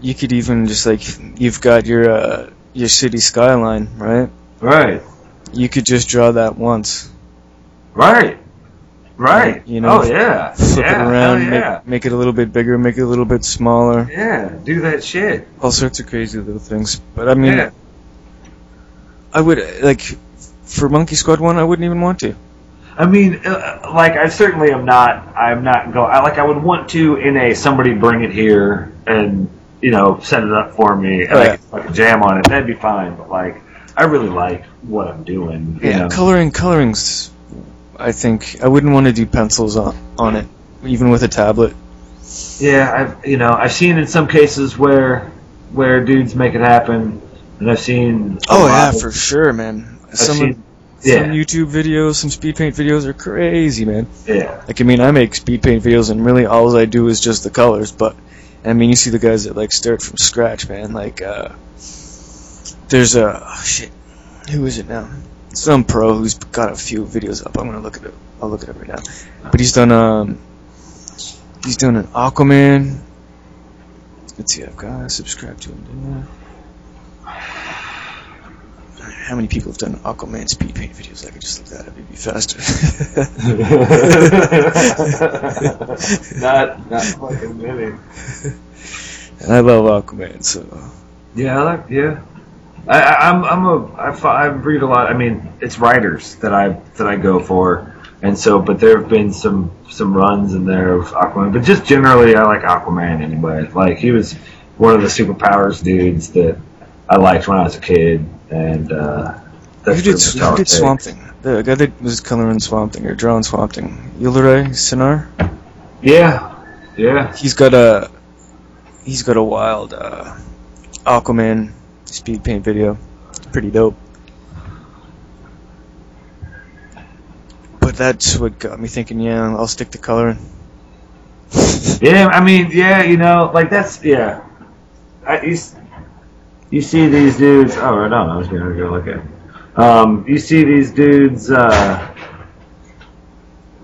you could even just like you've got your uh, your city skyline, right? Right, You could just draw that once, right, right. You know, oh yeah, flip yeah, it around, yeah. make, make it a little bit bigger, make it a little bit smaller, yeah, do that shit. all sorts of crazy little things. But I mean, Yeah. I would like for Monkey Squad one, I wouldn't even want to. I mean, uh, like I certainly am not. I'm not going. I like I would want to in a somebody bring it here and you know set it up for me and Oh, I could fucking jam on it. That'd be fine. But like, I really like what I'm doing. You Yeah, know? coloring, coloring's. I think I wouldn't want to do pencils on on it, even with a tablet. Yeah, I've you know I've seen in some cases where where dudes make it happen, and I've seen. Oh yeah, of- for sure, man. I've Some seen, some yeah, YouTube videos, some speed paint videos are crazy, man. yeah, Like I mean, I make speed paint videos, and really all I do is just the colors. But I mean, you see the guys that like start from scratch, man. Like uh, there's a oh, shit. Who is it now? Some pro who's got a few videos up. I'm gonna look at it. I'll look at it right now. But he's done um, he's done an Aquaman. Let's see, I've got to subscribe to him. Didn't I? How many people have done Aquaman speed paint videos? I could just look that up. It'd be faster. not not fucking many. And I love Aquaman, so Yeah, I like yeah. I, I, I'm I'm a I, fo- read a lot. I mean, it's writers that I that I go for. and so but there have been some some runs in there of Aquaman, but just generally I like Aquaman anyway. Like he was one of the superpowers dudes that I liked when I was a kid, and uh, that's Who did, who did. Swamp Thing? The guy that was coloring Swamp Thing or drawing Swamp Thing, Yildiray Cinar. Yeah, yeah. He's got a he's got a wild uh, Aquaman speed paint video. It's pretty dope. But that's what got me thinking. Yeah, I'll stick to coloring. Yeah, I mean, yeah, you know, like that's yeah. I, you, you see these dudes. Oh, right on. I was gonna go look at. Um, you see these dudes. Uh,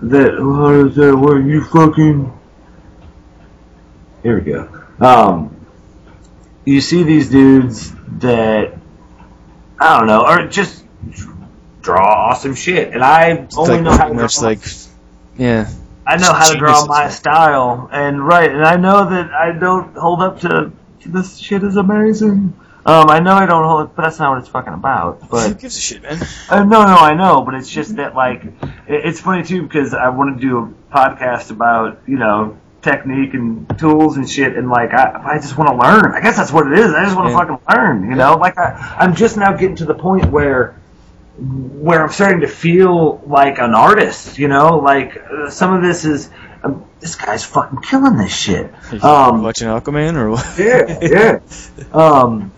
that what is that? Where you fucking? Here we go. Um, you see these dudes that I don't know, are just draw awesome shit, and I It's only like know how to much draw like yeah. I know how to draw my style, and right, and I know that I don't hold up to this shit is amazing. Um, I know I don't hold it, but that's not what it's fucking about. Who But gives a shit, man? uh, no, no, I know, but it's just that like it, it's funny too because I want to do a podcast about you know technique and tools and shit, and like I, I just want to learn. I guess that's what it is. I just want to Yeah. fucking learn. You know, like I, I'm just now getting to the point where where I'm starting to feel like an artist, you know, like uh, some of this is um, this guy's fucking killing this shit. Um, watching Aquaman or what? yeah, yeah. Um,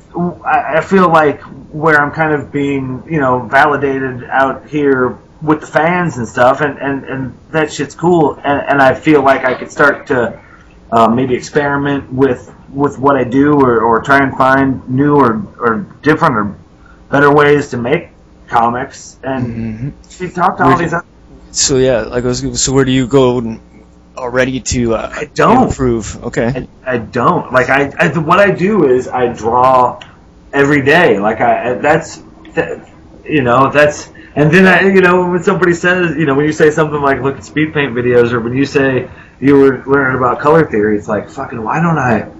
I, I feel like where I'm kind of being, you know, validated out here with the fans and stuff, and, and, and that shit's cool. And, and I feel like I could start to uh, maybe experiment with with what I do, or, or try and find new or, or different or better ways to make comics. And Mhm. we talked to all these. Other, So yeah, like I was. So where do you go already to uh, I don't. improve? Okay. I, I don't like I, I what I do is I draw every day like I that's that, you know that's and then I you know when somebody says you know when you say something like look at speed paint videos or when you say you were learning about color theory it's like fucking why don't I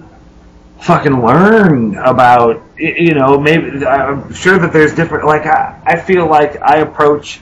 fucking learn about you know maybe I'm sure that there's different like I, I feel like I approach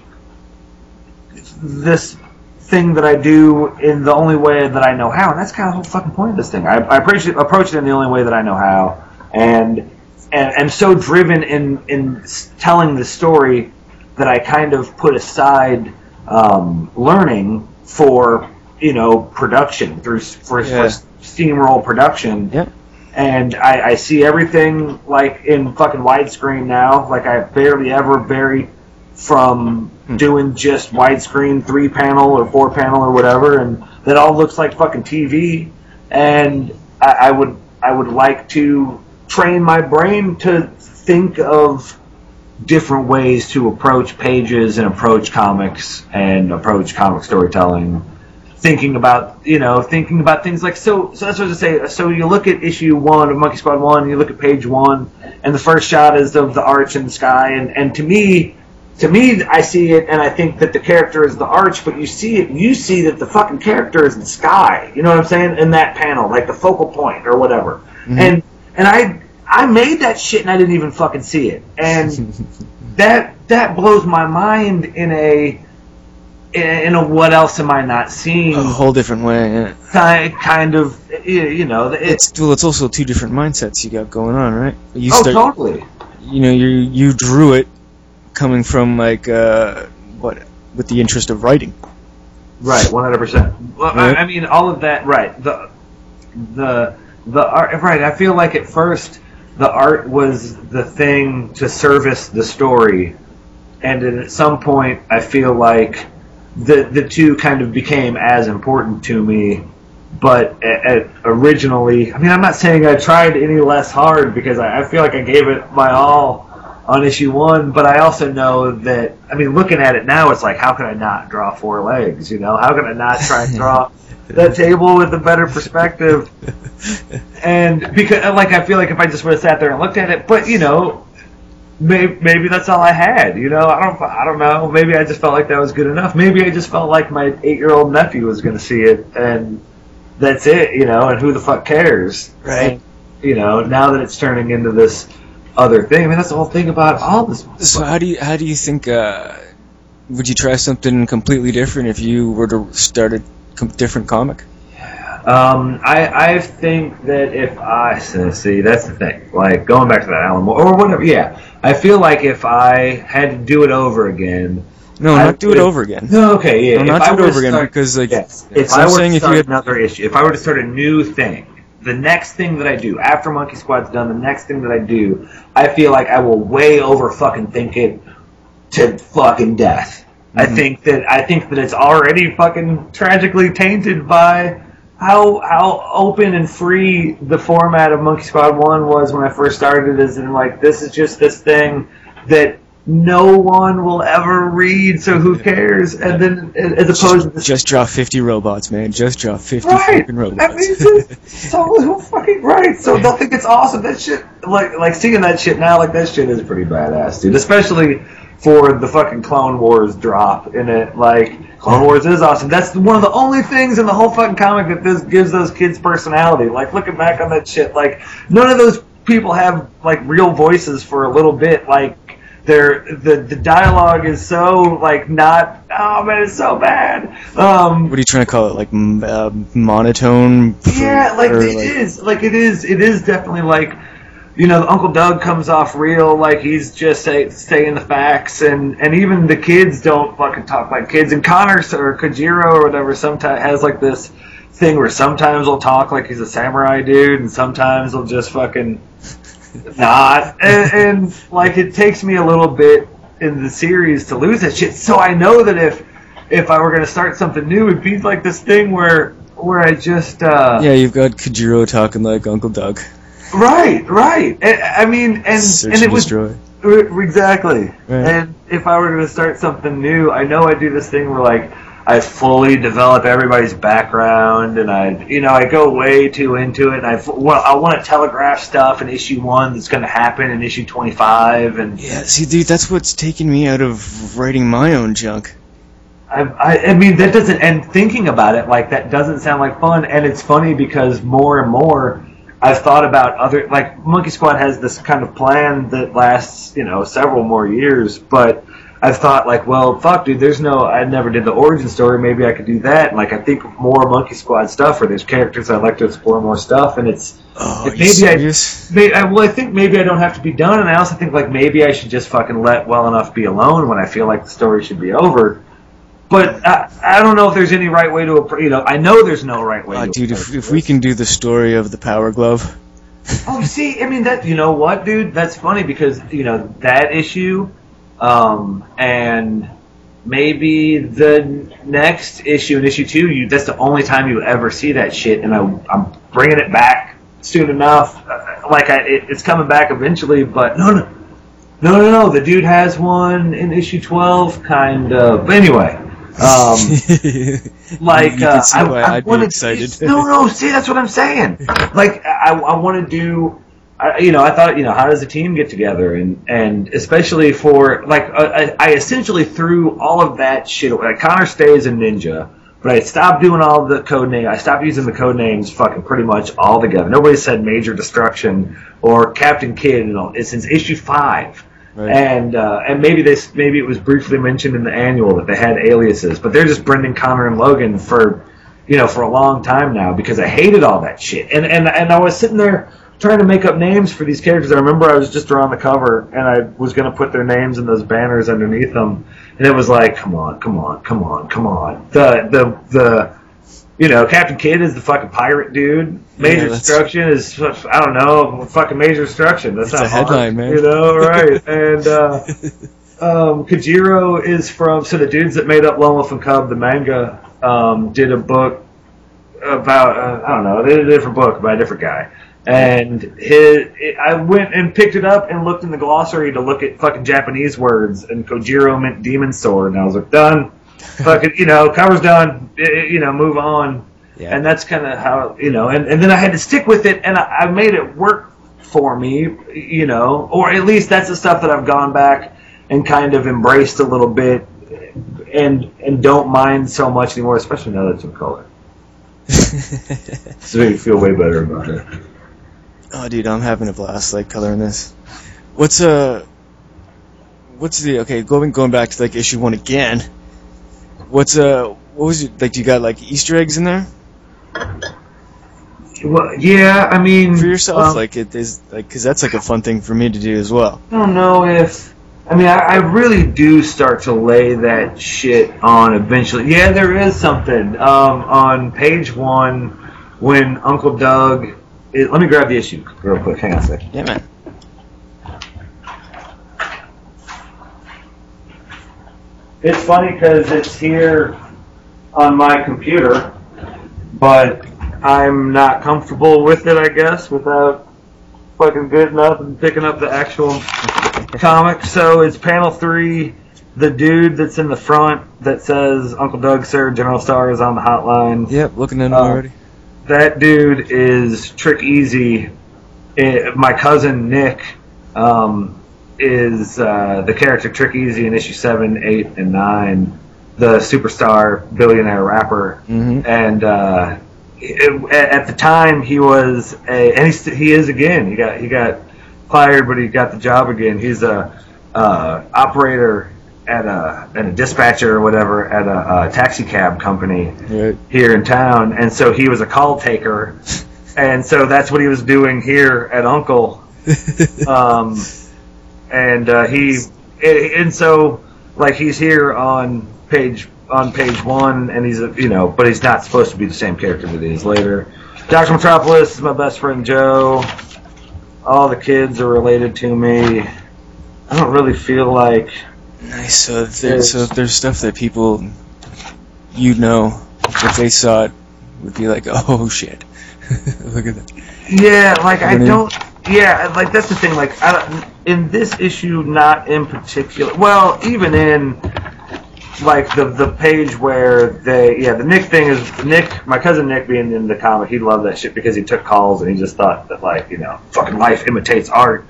this thing that I do in the only way that I know how, and that's kind of the whole fucking point of this thing. I, I approach it, approach it in the only way that I know how, and and am so driven in in telling the story that I kind of put aside um, learning for you know production through for, Yeah. for steamroll production. Yep. And I, I see everything like in fucking widescreen now. Like I barely ever vary from Hmm. doing just widescreen three panel or four panel or whatever, and that all looks like fucking TV. And I, I would I would like to train my brain to think of different ways to approach pages and approach comics and approach comic storytelling. Thinking about you know thinking about things like so so that's what I say. So you look at issue one of Monkey Squad one, you look at page one, and the first shot is of the arch in the sky, and and to me to me, I see it and I think that the character is the arch, but you see it, you see that the fucking character is the sky. You know what I'm saying? In that panel, like the focal point or whatever. Mm-hmm. And and I I made that shit and I didn't even fucking see it. And that that blows my mind in a in a what else am I not seeing A whole different way. Yeah. kind of you know it's It's well, it's also two different mindsets you got going on, right? You oh start, totally you know, you you drew it coming from like uh, what with the interest of writing. Right, one hundred percent. I, I mean, all of that. Right, the the the art. Right, I feel like at first the art was the thing to service the story, and then at some point I feel like the the two kind of became as important to me. But at, at originally, I mean, I'm not saying I tried any less hard because I, I feel like I gave it my all on issue one, but I also know that I mean, looking at it now, it's like, how can I not draw four legs? You know, how can I not try and draw that table with a better perspective? And because, like, I feel like if I just would have sat there and looked at it, but you know, maybe, maybe that's all I had. You know, I don't, I don't know. Maybe I just felt like that was good enough. Maybe I just felt like my eight-year-old nephew was going to see it, and that's it. You know, and who the fuck cares? Right. You know, now that it's turning into this other thing. I mean, that's the whole thing about all this. So how do you how do you think uh, would you try something completely different if you were to start a com- different comic? Um, I I think that if I see that's the thing. Like going back to that Alan Moore or whatever. Yeah, I feel like if I had to do it over again. No, I not do it over again. No, okay, yeah. No, not I do it over again start- because like Yes. if I I'm were saying to if you start had another issue, if I were to start a new thing, the next thing that I do after Monkey Squad's done, the next thing that I do, I feel like I will way over fucking think it to fucking death. I Mhm. think that I think that it's already fucking tragically tainted by how how open and free the format of Monkey Squad One was when I first started. Is in like this is just this thing that no one will ever read, so who cares? And then as opposed to this just draw 50 robots, man. Just draw 50 Right. fucking robots. I mean, just so fucking right. So they'll think it's awesome. That shit, like, like seeing that shit now, like that shit is pretty badass, dude. Especially for the fucking Clone Wars drop in it. Like, Clone Wars is awesome. That's one of the only things in the whole fucking comic that this gives those kids personality. Like, looking back on that shit, like, none of those people have like real voices for a little bit. Like, their the the dialogue is so like not. Oh man, it's so bad. Um, what are you trying to call it? Like m- uh, monotone? yeah, like or, it is. Like it is. It is definitely like you know, Uncle Doug comes off real like he's just say, saying the facts, and and even the kids don't fucking talk like kids. And Connor or Kojiro or whatever sometimes has like this thing where sometimes he'll talk like he's a samurai dude, and sometimes he'll just fucking not. And, and like it takes me a little bit in the series to lose that shit. So I know that if if I were gonna start something new, it'd be like this thing where where I just uh, Yeah, you've got Kajiro talking like Uncle Doug. Right, right. And, I mean, and Search and it was exactly. Right. And if I were to start something new, I know I do this thing where like I fully develop everybody's background, and I, you know, I go way too into it, and I well, I want to telegraph stuff in issue one that's going to happen in issue twenty five, and Yeah, see, dude, that's what's taking me out of writing my own junk. I, I, I mean, that doesn't, and thinking about it, like, that doesn't sound like fun. And it's funny because more and more I've thought about other, like, Monkey Squad has this kind of plan that lasts, you know, several more years. But I've thought, like, well, fuck, dude, there's no, I never did the origin story. Maybe I could do that. And, like, I think more Monkey Squad stuff or there's characters I'd like to explore more stuff. And it's, Oh, maybe I-? May I, well, I think maybe I don't have to be done, and I also think like maybe I should just fucking let well enough be alone when I feel like the story should be over. But I, I don't know if there's any right way to appro- you know I know there's no right way. Uh, to dude, if, if we can do the story of the Power Glove, oh see I mean that you know what dude that's funny because you know that issue, um, and maybe the next issue in issue two you that's the only time you ever see that shit, and I, I'm bringing it back soon enough. Uh, like I, it, it's coming back eventually, but no no. No, no, no. The dude has one in issue twelve, kind of. But anyway, um, like You uh, I, I I'd be excited. No, no. See, that's what I'm saying. Like I, I want to do. I, you know, I thought, you know, how does a team get together, and and especially for like, uh, I, I essentially threw all of that shit. away. Like Connor stays a ninja, but I stopped doing all the code name. I stopped using the code names, fucking pretty much altogether. Nobody said Major Destruction or Captain Kid, you know, since issue five. Right. And uh, and maybe this maybe it was briefly mentioned in the annual that they had aliases, but they're just Brendan Connor and Logan for you know for a long time now because I hated all that shit. And and and I was sitting there trying to make up names for these characters. I remember I was just around the cover and I was going to put their names in those banners underneath them, and it was like, come on, come on, come on, come on. The the the you know, Captain Kidd is the fucking pirate dude. Major Yeah, Destruction is I don't know, fucking Major Destruction. That's It's not a headline, man. You know, right? and uh, um, Kajiro is from so the dudes that made up Lone Wolf and Cub, the manga, um, did a book about uh, I don't know, they did a different book by a different guy. And his, it, I went and picked it up and looked in the glossary to look at fucking Japanese words, and Kojiro meant demon sword, and I was like, done. Fucking, you know, cover's done. I- I- you know, move on. Yeah. And that's kind of how, you know, and, and then I had to stick with it, and I, I made it work for me, you know, or at least that's the stuff that I've gone back and kind of embraced a little bit, and and don't mind so much anymore, especially now that it's in color. So you feel way better about it. oh, dude, I'm having a blast like coloring this. What's uh, what's the okay? Going going back to like issue one again. What's uh what was it like? You got like Easter eggs in there Well, yeah, I mean, for yourself? um, like it is like because that's like a fun thing for me to do as well. I don't know if. I mean, I, I really do start to lay that shit on eventually. Yeah, there is something um, on page one when Uncle Doug. Let me grab the issue real quick. Hang on a second. Yeah, man. It's funny because it's here on my computer, but I'm not comfortable with it. I guess without fucking good enough and picking up the actual comic. So it's panel three. The dude that's in the front that says Uncle Doug, sir, General Star is on the hotline. Yep, looking at Uh, already. That dude is Trick Easy. Eh, my cousin Nick um, is uh, the character Trick Easy in issue seven, eight, and nine. The superstar billionaire rapper, hmm and uh, it, at the time he was a, and he, he is again. He got he got fired, but he got the job again. He's a uh, operator at a and a dispatcher or whatever at a, a taxi cab company Right. here in town, and so he was a call taker, and so that's what he was doing here at Uncle. Um, and uh, he and so like he's here on page on page one, and he's a, you know, but he's not supposed to be the same character that he is later. Doctor Metropolis is my best friend Joe. All the kids are related to me. I don't really feel like Nice. So if, there, so if there's stuff that people you know, if they saw it, would be like, oh shit, look at that. Yeah, like I don't. Yeah, like that's the thing. Like in this issue, not in particular. Well, even in like the the page where they yeah the Nick thing is Nick my cousin Nick being in the comic he loved that shit because he took calls and he just thought that like you know fucking life imitates art.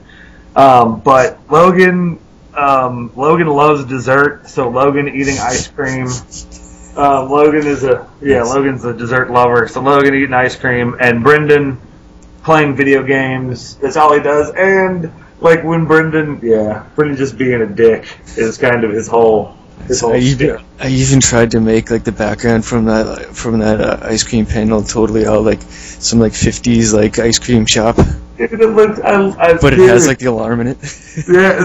Um, but Logan um, Logan loves dessert, so Logan eating ice cream. Um, Logan is a yeah Logan's a dessert lover, so Logan eating ice cream and Brendan playing video games. That's all he does. And like when Brendan, yeah, Brendan just being a dick is kind of his whole his whole I even. I even tried to make like the background from that from that uh, ice cream panel totally all like some like 50s like ice cream shop, Dude, it looks, I, I, but it dude, has like the alarm in it. yeah,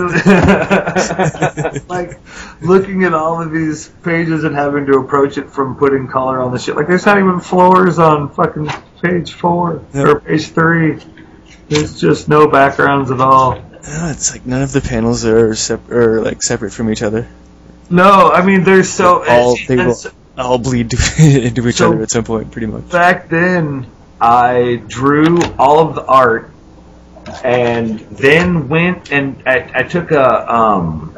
like looking at all of these pages and having to approach it from putting color on the shit. Like there's not even floors on fucking page four Yeah. or page three. There's just no backgrounds at all. It's like none of the panels are sep- or like separate from each other. No, I mean there's so All they will all bleed to, into each So- other at some point, pretty much. back then I drew all of the art and then went and I, I took a um,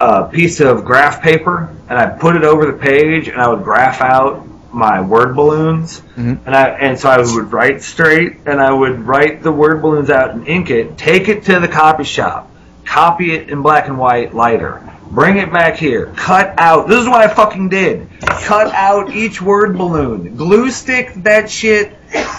a piece of graph paper and I put it over the page and I would graph out my word balloons Mhm. and I and so I would write straight and I would write the word balloons out and ink it, take it to the copy shop, copy it in black and white lighter, bring it back here, cut out. This is what I fucking did. Cut out each word balloon, glue stick that shit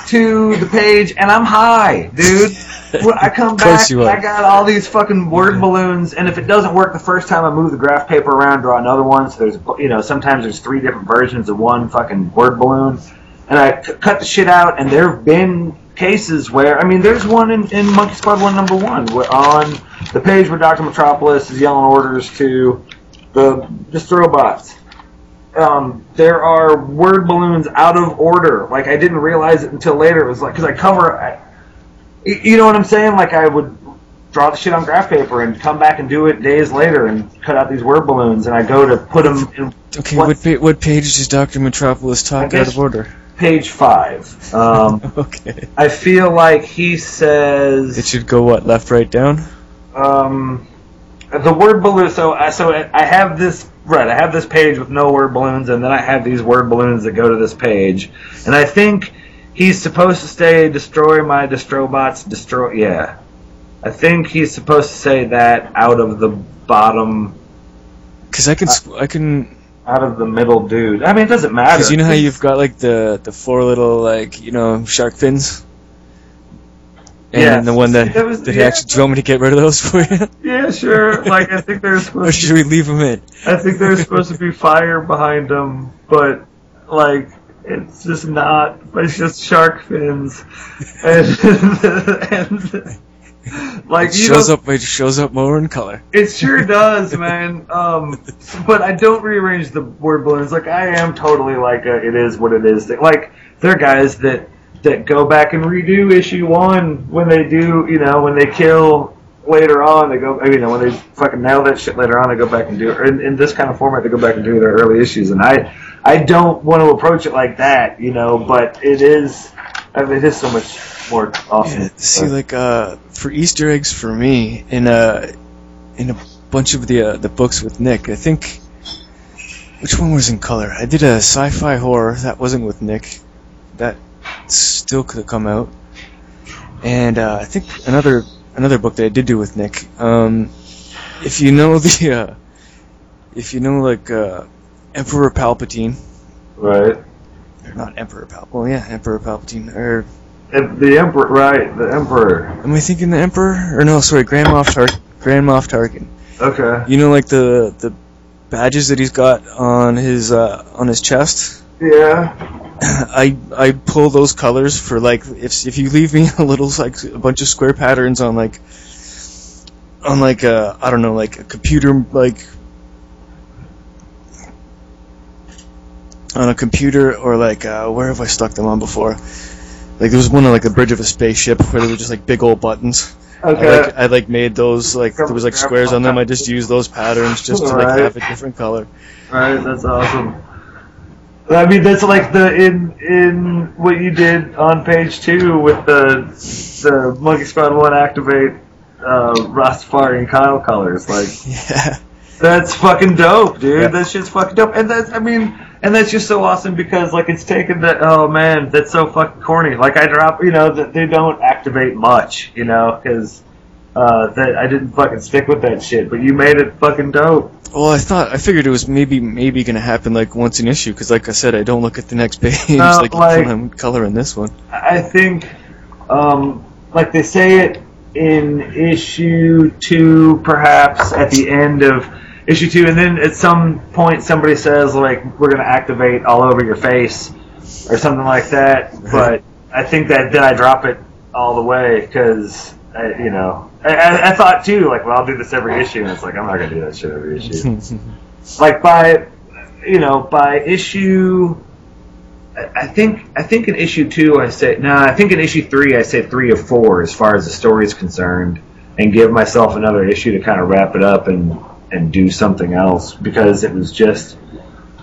to the page, and I'm high, dude. When I come back. I got all these fucking word balloons, and if it doesn't work the first time, I move the graph paper around, draw another one. So there's, you know, sometimes there's three different versions of one fucking word balloon, and I c- cut the shit out. And there have been cases where, I mean, there's one in, in Monkey Squad One Number One, where on the page where Doctor Metropolis is yelling orders to the Destrobots. Um, there are word balloons out of order. Like I didn't realize it until later. It was like because I cover, I, you know what I'm saying? Like I would draw the shit on graph paper and come back and do it days later and cut out these word balloons and I go to put them in Okay, What- what pa- what page does Doctor Metropolis talk out of order? page five. Um, Okay, I feel like he says it should go what left, right, down. Um, the word balloon. So, I so I have this right. I have this page with no word balloons, and then I have these word balloons that go to this page, and I think he's supposed to say "destroy my destrobots." Destroy, yeah. I think he's supposed to say that out of the bottom, Because I can squ- I can out of the middle, dude. I mean, it doesn't matter. Because you know how you've got like the the four little like you know shark fins, And Yeah. the one that, That was- that yeah. actually, do you want me to get rid of those for you? Yeah, sure. Like I think there's or supposed should we leave them in? I think there's supposed to be fire behind them, but like it's just not. It's just shark fins, and, and like It shows up, it shows up more in color. it sure does, man. Um, but I don't rearrange the word balloons. Like I am totally like a, it is what it is. thing. Like there are guys that that go back and redo issue one when they do, you know, when they kill later on. They go, you know, when they fucking nail that shit later on, they go back and do. Or in, in this kind of format, they go back and do their early issues. And I, I don't want to approach it like that, you know. But it is, I mean, it is so much more awesome. Yeah, see, like uh, for Easter eggs for me in a in a bunch of the uh, the books with Nick, I think which one was in color? I did a sci-fi horror that wasn't with Nick. That still could have come out. And uh, I think another another book that I did do with Nick. Um, if you know the uh, if you know like uh, Emperor Palpatine, right. or not Emperor Palpatine. Well, yeah, Emperor Palpatine. Or the emperor, right? The emperor. am I thinking the Emperor? Or no, sorry, Grand Moff Tar- Grand Moff Tarkin. Okay. You know, like the the badges that he's got on his uh, on his chest. Yeah. I I pull those colors for like if if you leave me a little like a bunch of square patterns on like on like a I don't know like a computer like on a computer or like uh, where have I stuck them on before? Like there was one on like the bridge of a spaceship where they were just like big old buttons. I like I like made those like there was like squares on them. I just used those patterns just to like Right. have a different color. Right, that's awesome. I mean, that's like the in in what you did on page two with the the Monkey Squad One activate uh, Rastafari and Kyle colors. Like Yeah. that's fucking dope, dude. Yeah. That shit's fucking dope. And that's I mean, and that's just so awesome because like it's taken that. Oh man, that's so fucking corny. Like I drop, you know, that they don't activate much, you know, because. Uh, that I didn't fucking stick with that shit, but you made it fucking dope. Well, I thought I figured it was maybe maybe gonna happen like once an issue because, like I said, I don't look at the next page No, like, like- I'm coloring this one. I think, um, like they say it in issue two, perhaps at the end of issue two, and then at some point somebody says like we're gonna activate all over your face or something like that. But I think that then I drop it all the way because you know I, I, thought too like well I'll do this every issue, and it's like I'm not gonna do that shit every issue. like by you know by issue I think I think in issue two I say no I think in issue three I say three of four as far as the story is concerned and give myself another issue to kind of wrap it up and and do something else because it was just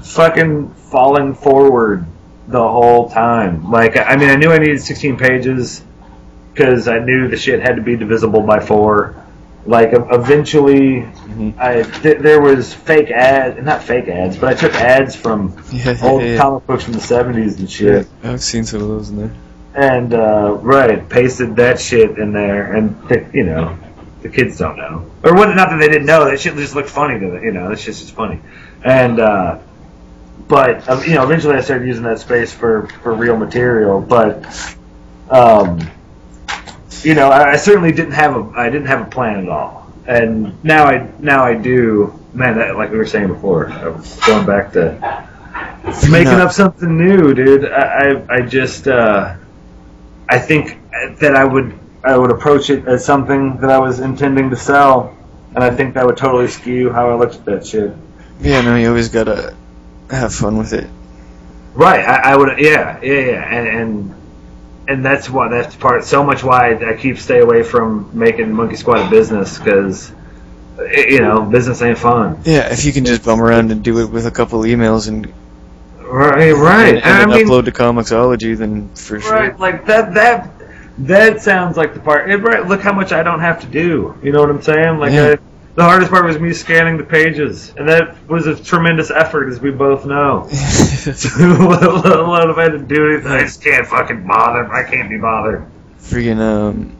fucking falling forward the whole time like I mean I knew I needed 16 pages because I knew the shit had to be divisible by four like eventually Mhm. I th- there was fake ads not fake ads but I took ads from Yeah, yeah, old yeah. comic books from the seventies and shit. I've seen some of those in there. And uh, right, pasted that shit in there, and th- you know, the kids don't know, or what? Not that they didn't know. That shit just looked funny to them. You know, that shit's just funny. And uh, but um, you know, eventually I started using that space for for real material. But um, you know, I, I certainly didn't have a I didn't have a plan at all. And now I now I do. Man, that, like we were saying before, uh, going back to making up something new, dude. I I, I just uh, I think that I would I would approach it as something that I was intending to sell, and I think that would totally skew how I looked at that shit. Yeah, no, you always gotta have fun with it. Right, I, I would. Yeah, yeah, yeah, and and and that's why that's part so much why I keep stay away from making Monkey Squad a business because you know business ain't fun. Yeah, if you can just bum around and do it with a couple emails and, Right, right. and, And I mean, upload to Comixology, then for sure. Right, like that that that sounds like the part. Right, look how much I don't have to do. You know what I'm saying? Like Yeah. The hardest part was me scanning the pages, and that was a tremendous effort, as we both know. let alone if I had to do anything, I just can't fucking bother. I can't be bothered. friggin' um,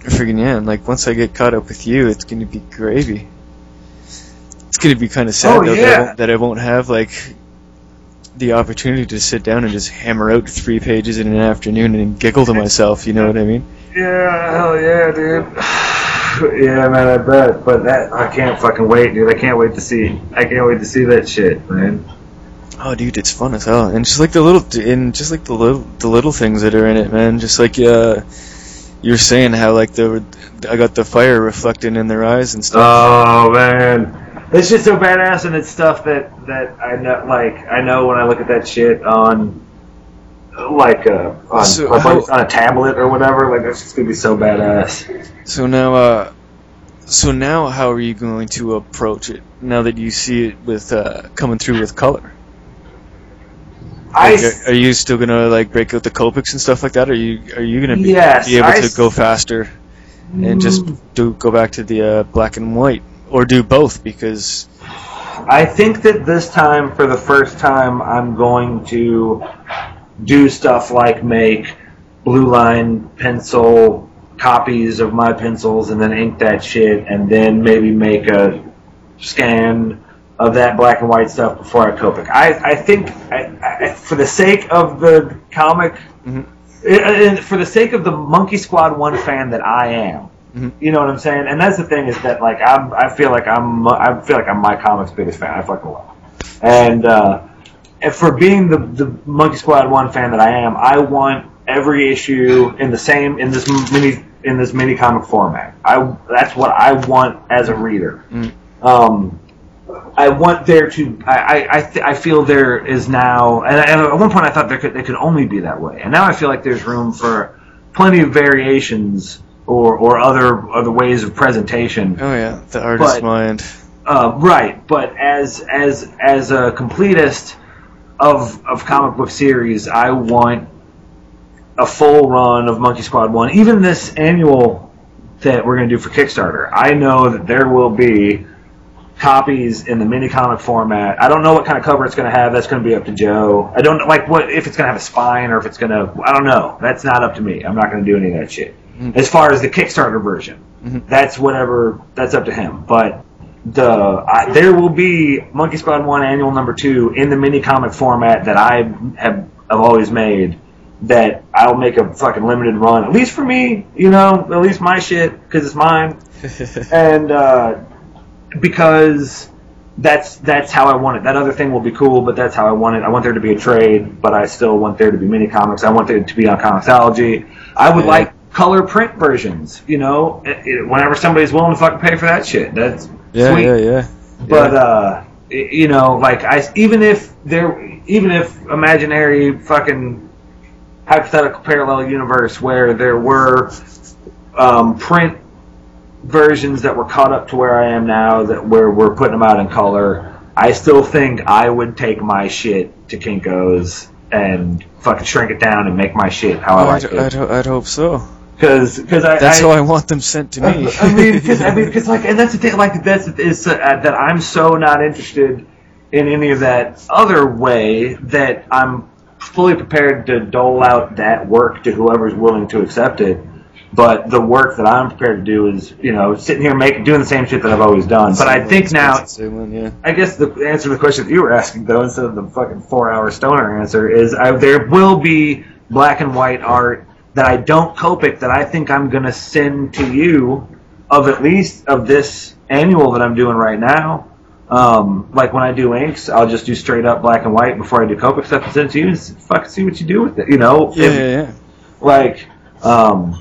friggin' yeah. And like once I get caught up with you, it's gonna be gravy. It's gonna be kind of sad Oh, though that, I won't, that I won't have like the opportunity to sit down and just hammer out three pages in an afternoon and giggle to myself. You know what I mean? Yeah, hell yeah, dude. yeah, man, I bet. But that I can't fucking wait, dude. I can't wait to see. I can't wait to see that shit, man. Oh, dude, it's fun as hell, and just like the little, and just like the little, the little things that are in it, man. Just like uh, you're saying how like the, I got the fire reflecting in their eyes and stuff. Oh man, it's just so badass, and it's stuff that that I know. Like I know when I look at that shit on, like uh, on, So on, how- on a tablet or whatever. Like that's just gonna be so badass. So now, uh, so now, how are you going to approach it now that you see it with uh, coming through with color? Like, are, are you still gonna like break out the Copics and stuff like that? Are you are you gonna be, Yes, be able I to go faster and just do go back to the uh, black and white, or do both? Because I think that this time, for the first time, I'm going to do stuff like make blue line pencil copies of my pencils and then ink that shit and then maybe make a scan of that black and white stuff before I Copic. I, I think, I, I, for the sake of the comic, Mhm. and for the sake of the Monkey Squad 1 fan that I am, Mhm. you know what I'm saying? And that's the thing is that like I'm, I feel like I'm, I feel like I'm my comics biggest fan. I fucking love. And uh, and for being the the Monkey Squad one fan that I am, I want every issue in the same in this mini in this mini comic format. I that's what I want as a reader. Mm. Um, I want there to. I I I, th- I feel there is now, and, and at one point I thought there could it could only be that way, and now I feel like there's room for plenty of variations or or other other ways of presentation. oh yeah, the artist But- mind. Uh, right, but as as as a completist of of comic book series, I want a full run of Monkey Squad One. Even this annual that we're going to do for Kickstarter, I know that there will be copies in the mini comic format. I don't know what kind of cover it's going to have. That's going to be up to Joe. I don't like what if it's going to have a spine or if it's going to. I don't know. That's not up to me. I'm not going to do any of that shit. Mhm. As far as the Kickstarter version, Mhm. that's whatever. That's up to him. But the I, there will be Monkey Squad One Annual Number Two in the mini comic format that I have have always made. That I'll make a fucking limited run, at least for me, you know, at least my shit because it's mine, and uh, because that's that's how I want it. That other thing will be cool, but that's how I want it. I want there to be a trade, but I still want there to be mini comics. I want there to be on Comixology. I would Yeah. like color print versions. You know, It- it- whenever somebody's willing to fucking pay for that shit, that's yeah, yeah, yeah. But Yeah. uh, you know, like I even if there, even if imaginary fucking hypothetical parallel universe where there were um, print versions that were caught up to where I am now, that where we're putting them out in color, I still think I would take my shit to Kinkos and fucking shrink it down and make my shit how I I'd, like I'd, it. I'd hope so. Because because I That's I, how I want them sent to me. I mean, because I mean, because like, and that's the thing. Like, that's is uh, that I'm so not interested in any of that other way that I'm fully prepared to dole out that work to whoever's willing to accept it. But the work that I'm prepared to do is, you know, sitting here making doing the same shit that I've always done. But I think now, Same one, yeah. I guess the answer to the question that you were asking, though, instead of the fucking four-hour stoner answer, is I, there will be black and white art that I don't Copic that I think I'm going to send to you of at least of this annual that I'm doing right now. Um, like when I do inks, I'll just do straight up black and white before I do Copic stuff and send it to you and fucking see what you do with it. You know, Yeah, If- yeah, yeah. like um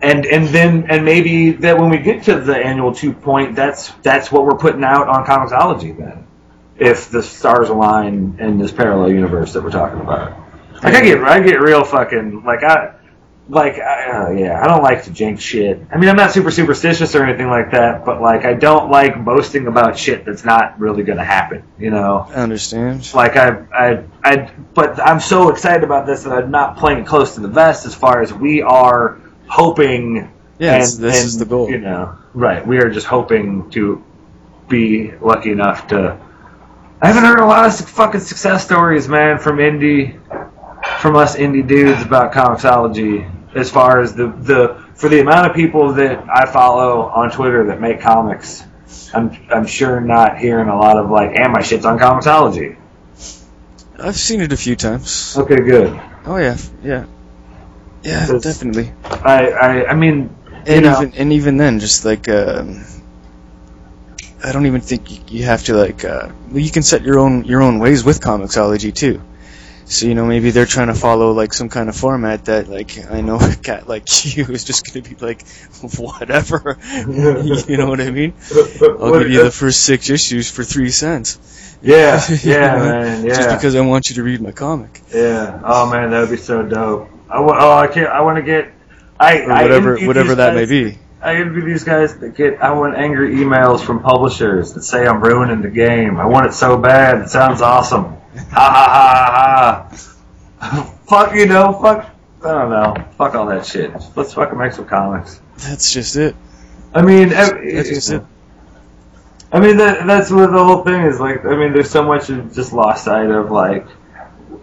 and and then and maybe that when we get to the annual two point that's that's what we're putting out on comixology then if the stars align in this parallel universe that we're talking about like i get i get real fucking like i like I, uh, yeah i don't like to jinx shit i mean i'm not super superstitious or anything like that but like i don't like boasting about shit that's not really gonna happen you know I understand. like I, I, I, but I'm so excited about this that I'm not playing it close to the vest as far as we are hoping. Yeah, and, this, this and, is the goal. You know, right? We are just hoping to be lucky enough to. I haven't heard a lot of fucking success stories, man, from indie, from us indie dudes about comixology. As far as the the for the amount of people that I follow on Twitter that make comics, I'm I'm sure not hearing a lot of like, "and my shit's on comixology." I've seen it a few times. Okay, good. Oh yeah, yeah, yeah, definitely. I, I, I mean, And know, even and even then, just like um, I don't even think you, you have to like. Uh, well, you can set your own your own ways with Comixology too. So you know maybe they're trying to follow like some kind of format that like I know a cat like you is just gonna be like whatever. you know what I mean? I'll give you the first six issues for three cents. yeah, yeah, know, man, yeah, Just because I want you to read my comic. yeah. Oh man, that would be so dope. I wa- oh, I can't. I want to get. I, whatever whatever that may be. I envy these guys that get. I want angry emails from publishers that say I'm ruining the game. I want it so bad. It sounds awesome. Ha ha ha fuck you know. Fuck. I don't know. Fuck all that shit. Let's fucking make some comics. That's just it. I mean, That's just it. I mean, that, that's what the whole thing is. Like, I mean, there's so much of just lost sight of like,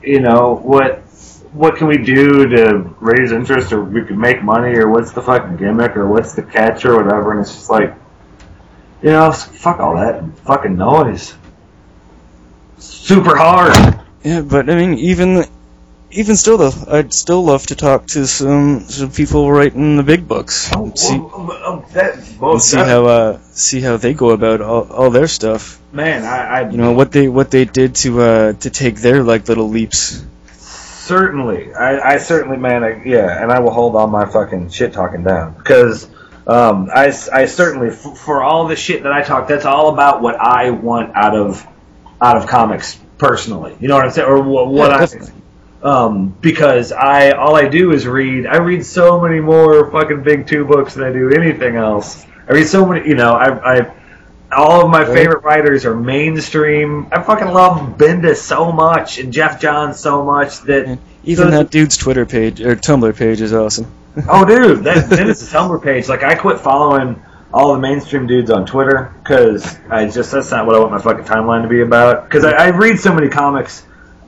you know, what what can we do to raise interest, or we can make money, or what's the fucking gimmick, or what's the catch, or whatever. And it's just like, you know, fuck all that fucking noise. Super hard. Yeah, but I mean, even even still, though, I'd still love to talk to some some people writing the big books Oh, see oh, that and see how uh see how they go about all, all their stuff. man, I, I You know what they what they did to uh to take their like little leaps. Certainly, I, I certainly, man, I, yeah, and I will hold all my fucking shit talking down because um, I, I certainly, f- for all the shit that I talk, that's all about what I want out of out of comics personally. You know what I'm saying, or what, what Yeah, I. Um, because I all I do is read. I read so many more fucking big two books than I do anything else. I read so many. You know, I, I all of my favorite writers are mainstream. I fucking love Bendis so much and Geoff Johns so much that Even So- that dude's Twitter page or Tumblr page is awesome. Oh, dude, that, that is a Tumblr page. Like, I quit following all the mainstream dudes on Twitter because I just that's not what I want my fucking timeline to be about. Because I, I read so many comics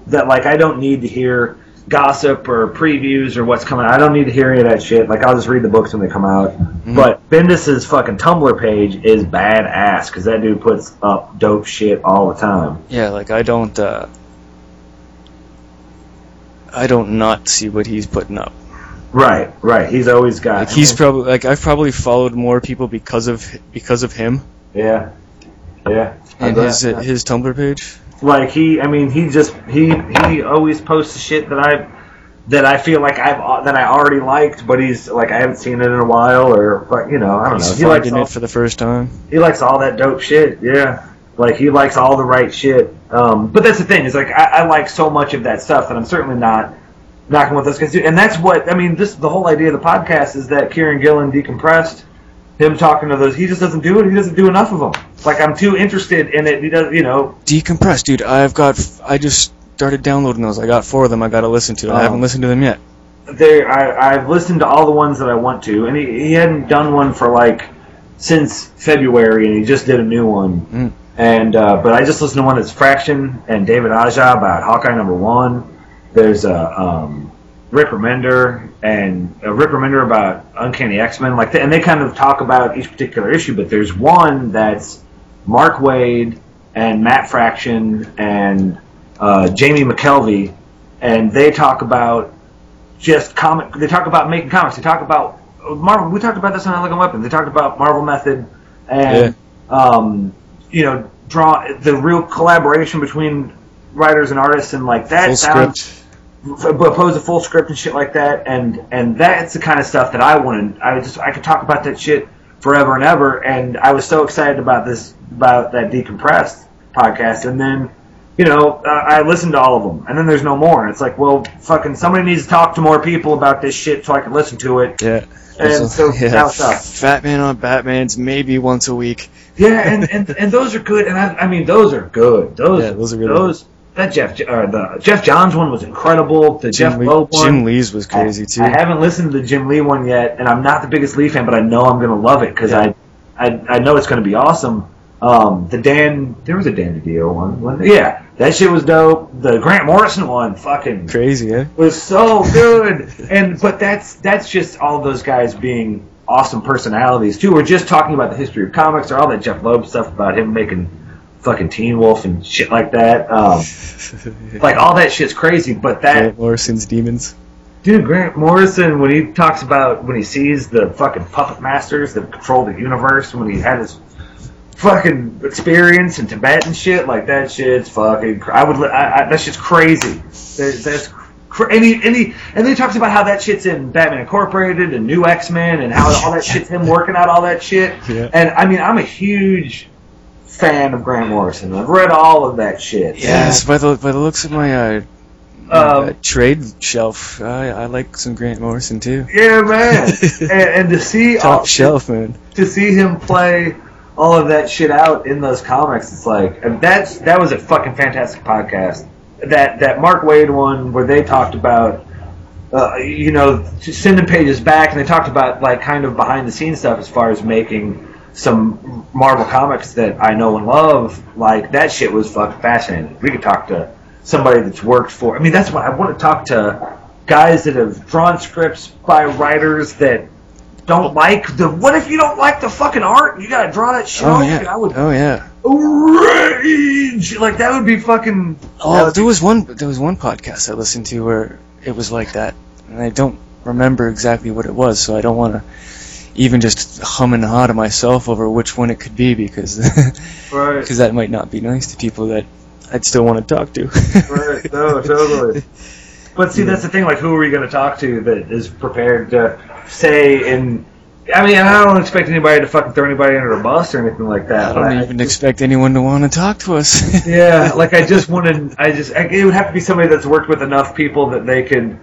that like I don't need to hear gossip or previews or what's coming. I don't need to hear any of that shit. Like, I'll just read the books when they come out. But Bendis's fucking Tumblr page is badass because that dude puts up dope shit all the time. Yeah, like I don't uh I don't not see what he's putting up. Right, right. He's always got. Like he's probably like I've probably followed more people because of because of him yeah, yeah. And his uh, his Tumblr page. like he i mean he just he he always posts shit that i that i feel like i've that i already liked but he's like i haven't seen it in a while or but you know i don't know He's he likes finding all, it for the first time. he likes all that dope shit yeah like he likes all the right shit um but that's the thing is like i, I like so much of that stuff that i'm certainly not knocking what those guys do and that's what i mean this the whole idea of the podcast is that kieron gillen decompressed him talking to those he just doesn't do it he doesn't do enough of them like i'm too interested in it he does you know Decompress, dude. I've got I just started downloading those. I got four of them. I got to listen to. I Oh. haven't listened to them yet. there I, I've listened to all the ones that I want to, and he, he hadn't done one for like since February, and he just did a new one. Mm. And uh, but I just listened to one that's Fraction and David Aja about Hawkeye number one. There's a um, Rick Remender and a Rick Remender about Uncanny X Men, like and they kind of talk about each particular issue. But there's one that's Mark Waid and Matt Fraction and uh, Jamie McKelvie, and they talk about just comic. They talk about making comics. They talk about Marvel. We talked about this on Elegant Weapon. They talked about Marvel Method and um, you know draw the real collaboration between writers and artists and like that Full sounds script. Oppose a full script and shit like that, and and that's the kind of stuff that I wanted. I just I could talk about that shit forever and ever, and I was so excited about this about that decompressed podcast, and then you know uh, I listened to all of them, and then there's no more, and it's like, well, fucking somebody needs to talk to more people about this shit so I can listen to it, Yeah. and so yeah, now it's up. Fat Man on Batman's maybe once a week. Yeah, and, and, and those are good, and I, I mean those are good. Those Yeah, those are really those that Jeff uh, the Geoff Johns one was incredible. The Jim, Jeff Lee, Loeb one, Jim Lee's was crazy I, too. I haven't listened to the Jim Lee one yet, and I'm not the biggest Lee fan, but I know I'm going to love it because Yeah. I, I I know it's going to be awesome. Um, the Dan, there was a Dan DiDio one, wasn't there? yeah, that shit was dope. The Grant Morrison one, fucking Crazy, eh? was so good. and but that's that's just all those guys being awesome personalities too. We're just talking about the history of comics or all that Jeph Loeb stuff about him making fucking Teen Wolf and shit like that. Um, like all that shit's crazy, but that Grant Morrison's demons. Dude, Grant Morrison, when he talks about when he sees the fucking puppet masters that control the universe, when he had his fucking experience in Tibet and shit, like that shit's fucking. I would. I, I, that shit's crazy. That, that's. cr- And he, and he and then he talks about how that shit's in Batman Incorporated and New X Men and how all that shit's him working out all that shit. Yeah. And I mean, I'm a huge fan of Grant Morrison. I've read all of that shit. Yes, by the by the looks of my uh, Um, uh, trade shelf, I, I like some Grant Morrison too. Yeah, man. and, and to see Top all, shelf, man. to see him play all of that shit out in those comics, it's like and that's that was a fucking fantastic podcast. That that Mark Waid one where they talked about uh, you know sending pages back and they talked about like kind of behind the scenes stuff as far as making some Marvel comics that I know and love. Like that shit was fucking fascinating. We could talk to somebody that's worked for. I mean, that's what I want to talk to guys that have drawn scripts by writers that don't oh. like the. What if you don't like the fucking art? You gotta draw that shit. Oh yeah. I would Oh yeah. rage. Like that would be fucking. Oh, there be- was one. There was one podcast I listened to where it was like that, and I don't remember exactly what it was, so I don't want to even just hum and haw to myself over which one it could be because right. because that might not be nice to people that I'd still want to talk to. Right. No, totally. But see, that's the thing. Like, who are you going to talk to that is prepared to say and? I mean, I don't expect anybody to fucking throw anybody under a bus or anything like that. I don't even expect anyone to want to talk to us. Yeah, like I just wanted. I just I, it would have to be somebody that's worked with enough people that they could,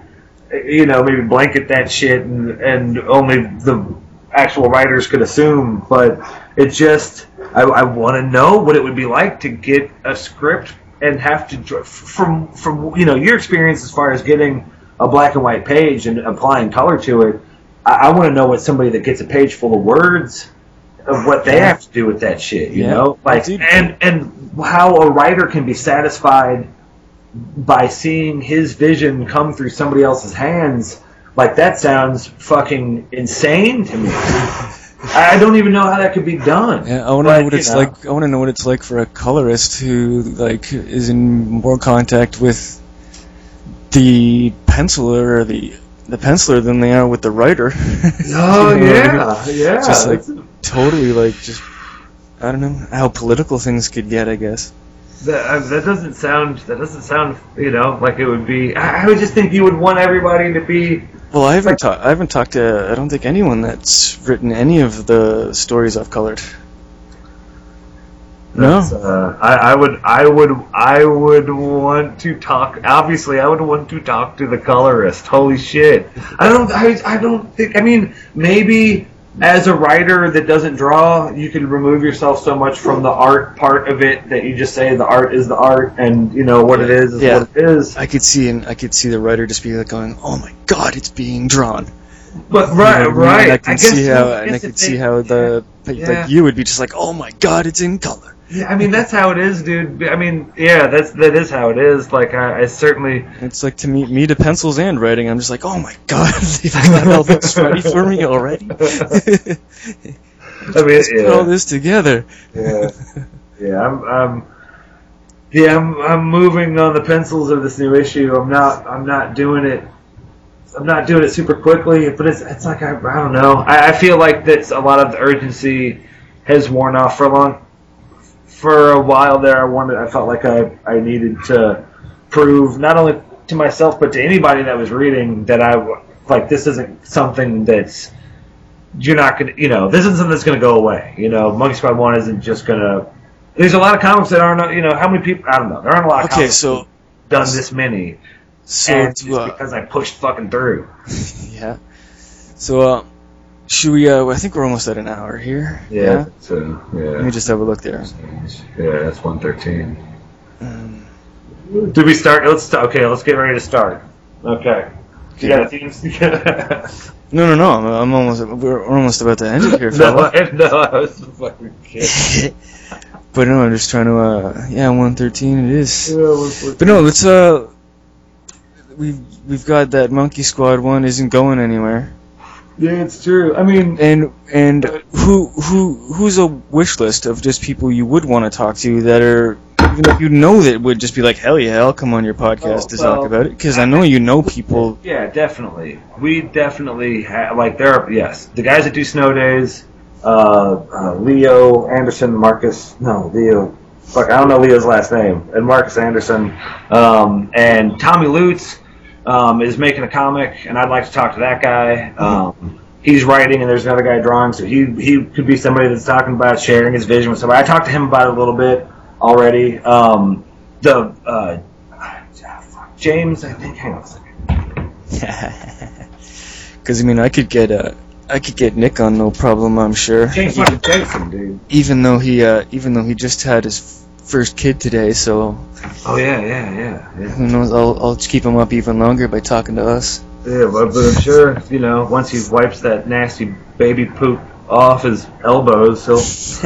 you know, maybe blanket that shit and and only the actual writers could assume. But it just I, I want to know what it would be like to get a script and have to from from you know your experience as far as getting a black and white page and applying color to it. I, I want to know what somebody that gets a page full of words of what they have to do with that shit, you Yeah. know? Like and and how a writer can be satisfied by seeing his vision come through somebody else's hands, like that sounds fucking insane to me. I don't even know how that could be done. Yeah, I want to know what it's know. like. I want to know what it's like for a colorist who like is in more contact with the penciler or the the penciler than they are with the writer. Oh You know what I mean? yeah, yeah. Just like totally like just I don't know how political things could get. I guess. That, uh, that doesn't sound. That doesn't sound. You know, like it would be. I, I would just think you would want everybody to be. Well, I haven't talked. I haven't talked to. I don't think anyone that's written any of the stories I've colored. No. Uh, I, I would. I would. I would want to talk. Obviously, I would want to talk to the colorist. Holy shit! I don't. I, I don't think. I mean, maybe as a writer that doesn't draw, you can remove yourself so much from the art part of it that you just say the art is the art, and you know what it is is Yeah. what it is. I could see and I could see the writer just be like going, "Oh my God, it's being drawn." But You right, know I mean? right. And I can guess see how, and I could see how the like Yeah. you would be just like, "Oh my God, it's in color." Yeah, I mean that's how it is, dude. I mean, yeah, that's that is how it is. Like I, I certainly. It's like to me, me to pencils and writing. I'm just like, "Oh my God, they've got all this ready for me already." I mean, Put all this together. Yeah, yeah. I'm, I'm, yeah, I'm, I'm moving on the pencils of this new issue. I'm not, I'm not doing it. I'm not doing it super quickly, but it's, it's like I, I don't know. I, I feel like that's a lot of the urgency has worn off for a long, for a while there. I wanted, I felt like I, I needed to prove not only to myself but to anybody that was reading that I like this isn't something that's you're not gonna, you know, this isn't something that's gonna go away. You know, Monkey Squad One isn't just gonna. There's a lot of comics that aren't, you know, how many people? I don't know. There aren't a lot of Okay, comics so done this many, so and uh, because I pushed fucking through. yeah. So uh, should we? Uh, I think we're almost at an hour here. Yeah. So yeah. Let me just have a look there. yeah, that's one thirteen. Um, Did we start? Let's start. Okay, let's get ready to start. Okay. You got a okay. team? No, no, no. I'm, I'm almost. We're, we're almost about to end it here, no. I, no, I was fucking kidding. but no, I'm just trying to. Uh, yeah, 113 it is. Yeah, But no, let's. Uh, we've we've got that Monkey Squad one isn't going anywhere. Yeah, it's true. I mean, And and who who who's a wish list of just people you would want to talk to that are even if you know that would just be like hell yeah I'll come on your podcast Oh, to well, talk about it because I know you know people yeah, definitely. We definitely have like there are yes the guys that do snow days. Uh, uh, Leo Anderson, Marcus. No, Leo. Fuck, I don't know Leo's last name. And Marcus Anderson, um, and Tommy Lutz um, is making a comic, and I'd like to talk to that guy. Um, he's writing, and there's another guy drawing, so he he could be somebody that's talking about sharing his vision with somebody. I talked to him about it a little bit already. Um, the uh, James, I think. Hang on a second. because I mean I could get uh I could get Nick on no problem I'm sure James fucking Jason, dude. even though he uh even though he just had his first kid today so Oh yeah, yeah, yeah, yeah. who knows I'll I'll just keep him up even longer by talking to us Yeah, but, but I'm sure you know once he wipes that nasty baby poop off his elbows, he'll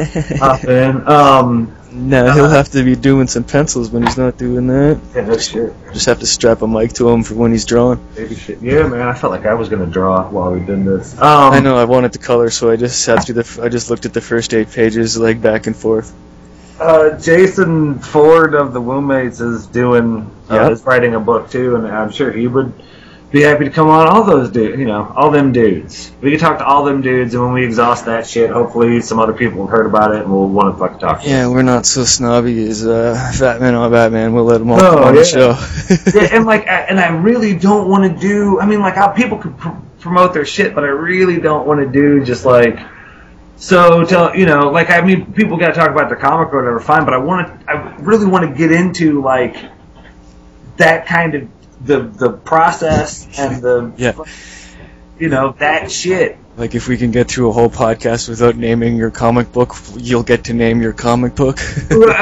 hop in. Um, no he'll have to be doing some pencils when he's not doing that yeah, no shit, just have to strap a mic to him for when he's drawing baby shit. Yeah, man, I felt like I was gonna draw while we did this. Um, I know I wanted to color so I just sat through the I just looked at the first eight pages like back and forth Uh, Jason Ford of the Wombmates is doing uh, Yep. is writing a book too, and I'm sure he would be happy to come on. All those dudes, you know, all them dudes. We can talk to all them dudes, and when we exhaust that shit, hopefully some other people have heard about it and will want to fucking talk. To yeah we're not so snobby as uh Fat Man on Batman we'll let them all No, come on yeah. the show yeah, and like, I- and I really don't want to do. I mean, like, how people could pr- promote their shit, but I really don't want to do just like. So tell you know, like, I mean, people got to talk about the comic or whatever, fine. But I want to, I really want to get into like that kind of the the process and the Yeah. you know that shit. Like if we can get through a whole podcast without naming your comic book, you'll get to name your comic book. like,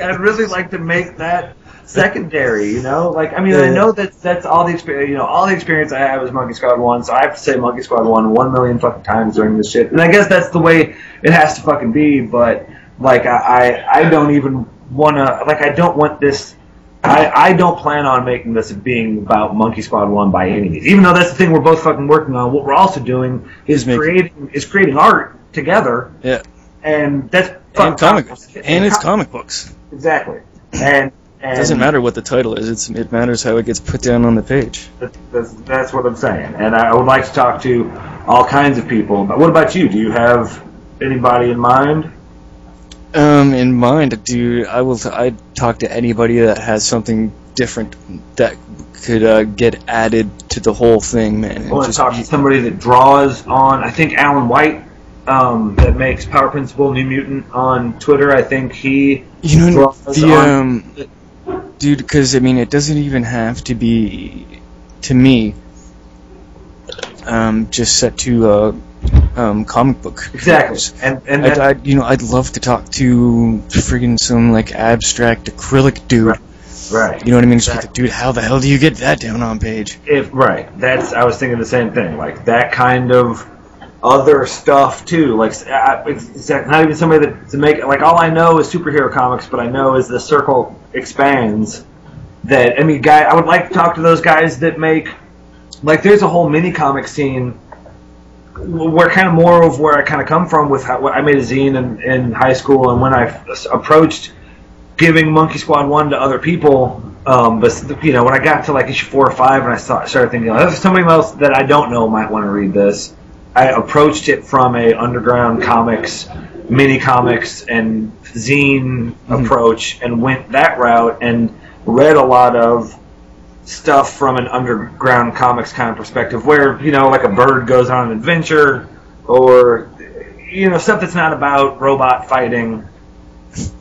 I'd really like to make that secondary, you know? Like, I mean, I know that that's all the experience, you know, all the experience I have is Monkey Squad 1, so I have to say Monkey Squad 1 one million fucking times during this shit. And I guess that's the way it has to fucking be, but, like, I, I, I don't even want to, like, I don't want this. I, I don't plan on making this being about Monkey Squad One by any means. Even though that's the thing we're both fucking working on. What we're also doing is creating is creating art together, yeah, and that's and fucking comic powerful. and it's comic books. Exactly. And, and It doesn't matter what the title is; it's, it matters how it gets put down on the page. That's, that's, what I'm saying. And I would like to talk to all kinds of people. But what about you? Do you have anybody in mind? Um, in mind, dude, I will. T- I'd talk to anybody that has something different that could uh, get added to the whole thing, man. I want to talk to somebody that draws on. I think Alan White, um, that makes Power Principle New Mutant on Twitter. I think he. You know, draws the on- um, dude, because I mean, it doesn't even have to be, to me, um, just set to uh, um, comic book. Exactly. And and I'd, I'd, you know, I'd love to talk to friggin' some like abstract acrylic dude. Right. right. You know what I mean? Be like, dude, how the hell do you get that down on page? If right, that's I was thinking the same thing. Like that kind of other stuff too. Like not even somebody that to make like all I know is superhero comics, but I know is the circle expands. That I mean, guy, I would like to talk to those guys that make like there's a whole mini comic scene where kind of more of where I kind of come from with how I made a zine in, in high school and when I approached giving Monkey Squad one to other people. Um, but you know, when I got to like issue four or five, and I started thinking, oh, somebody else that I don't know might want to read this. I approached it from a underground comics, mini comics, and zine approach, and went that route, and read a lot of stuff from an underground comics kind of perspective, where you know, like a bird goes on an adventure, or you know, stuff that's not about robot fighting.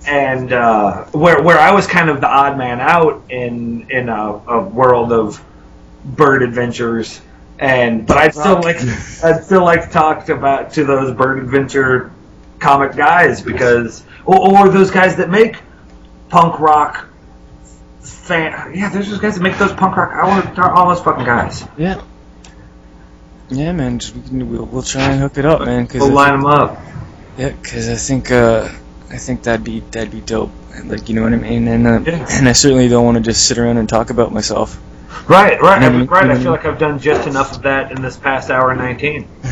And uh, where where I was kind of the odd man out in in a, a world of bird adventures, and but I'd still like I'd still like to talk about to those bird adventure comic guys because or, or those guys that make punk rock fan yeah there's those guys that make those punk rock I want to talk all those fucking guys Yeah. Yeah, man. Just, we can, we'll, we'll try and hook it up, man. Cause we'll I line think- them up Yeah, because I think uh, I think that'd be that'd be dope. Like you know what I mean. And uh, Yeah. and I certainly don't want to just sit around and talk about myself. Right, right, I, Mhm, right. I feel like I've done just enough of that in this past hour and nineteen.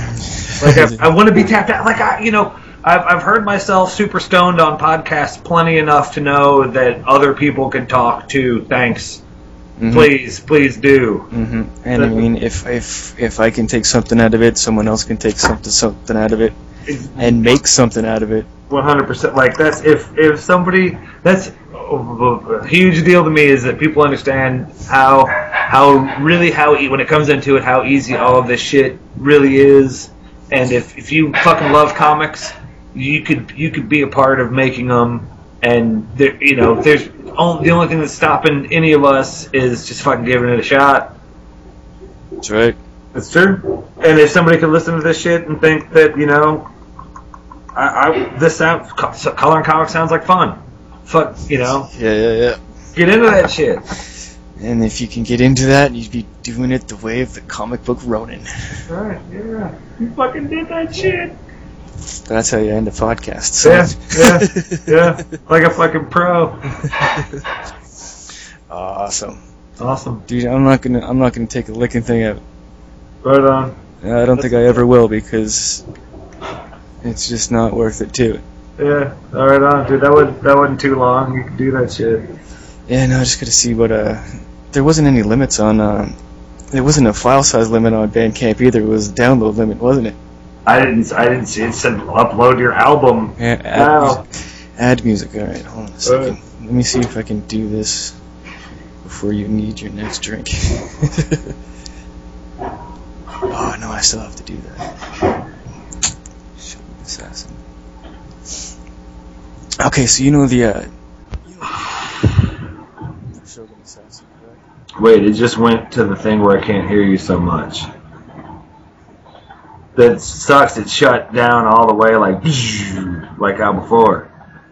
Like I, I want to be tapped out. Like I, you know, I've I've heard myself super stoned on podcasts plenty enough to know that other people can talk too. Thanks, Mhm. please, please do. hmm And I mean, if if if I can take something out of it, someone else can take something something out of it and make something out of it. One hundred percent. Like that's if if somebody that's a huge deal to me is that people understand how how really how e- when it comes into it how easy all of this shit really is. And if if you fucking love comics, you could you could be a part of making them. And there, you know, there's only, the only thing that's stopping any of us is just fucking giving it a shot. That's right. It's true. And if somebody could listen to this shit and think that, you know, I, I this sound co- coloring comics sounds like fun. Fuck, you know, Yeah, yeah, yeah. get into that shit. And if you can get into that, you'd be doing it the way of the comic book Ronin. Right, yeah. You fucking did that shit. That's how you end a podcast. Yeah, yeah, yeah. Like a fucking pro. Awesome, Awesome. dude. I'm not gonna. I'm not gonna take a licking thing out. Right on. I don't think I ever will because it's just not worth it to. Yeah, all right on, dude. That would that wasn't too long. You could do that shit. Yeah, no, I just gotta see what. Uh, there wasn't any limits on. Uh, there wasn't a file size limit on Bandcamp either. It was a download limit, wasn't it? I didn't I didn't see it said upload your album. Yeah, add, Wow. music. add music. All right, hold on a second. Let me see if I can do this before you need your next drink. oh no, I still have to do that. Shogun Assassin. Okay, so you know the. Uh? Wait, it just went to the thing where I can't hear you so much. That sucks. It shut down all the way, like like how before.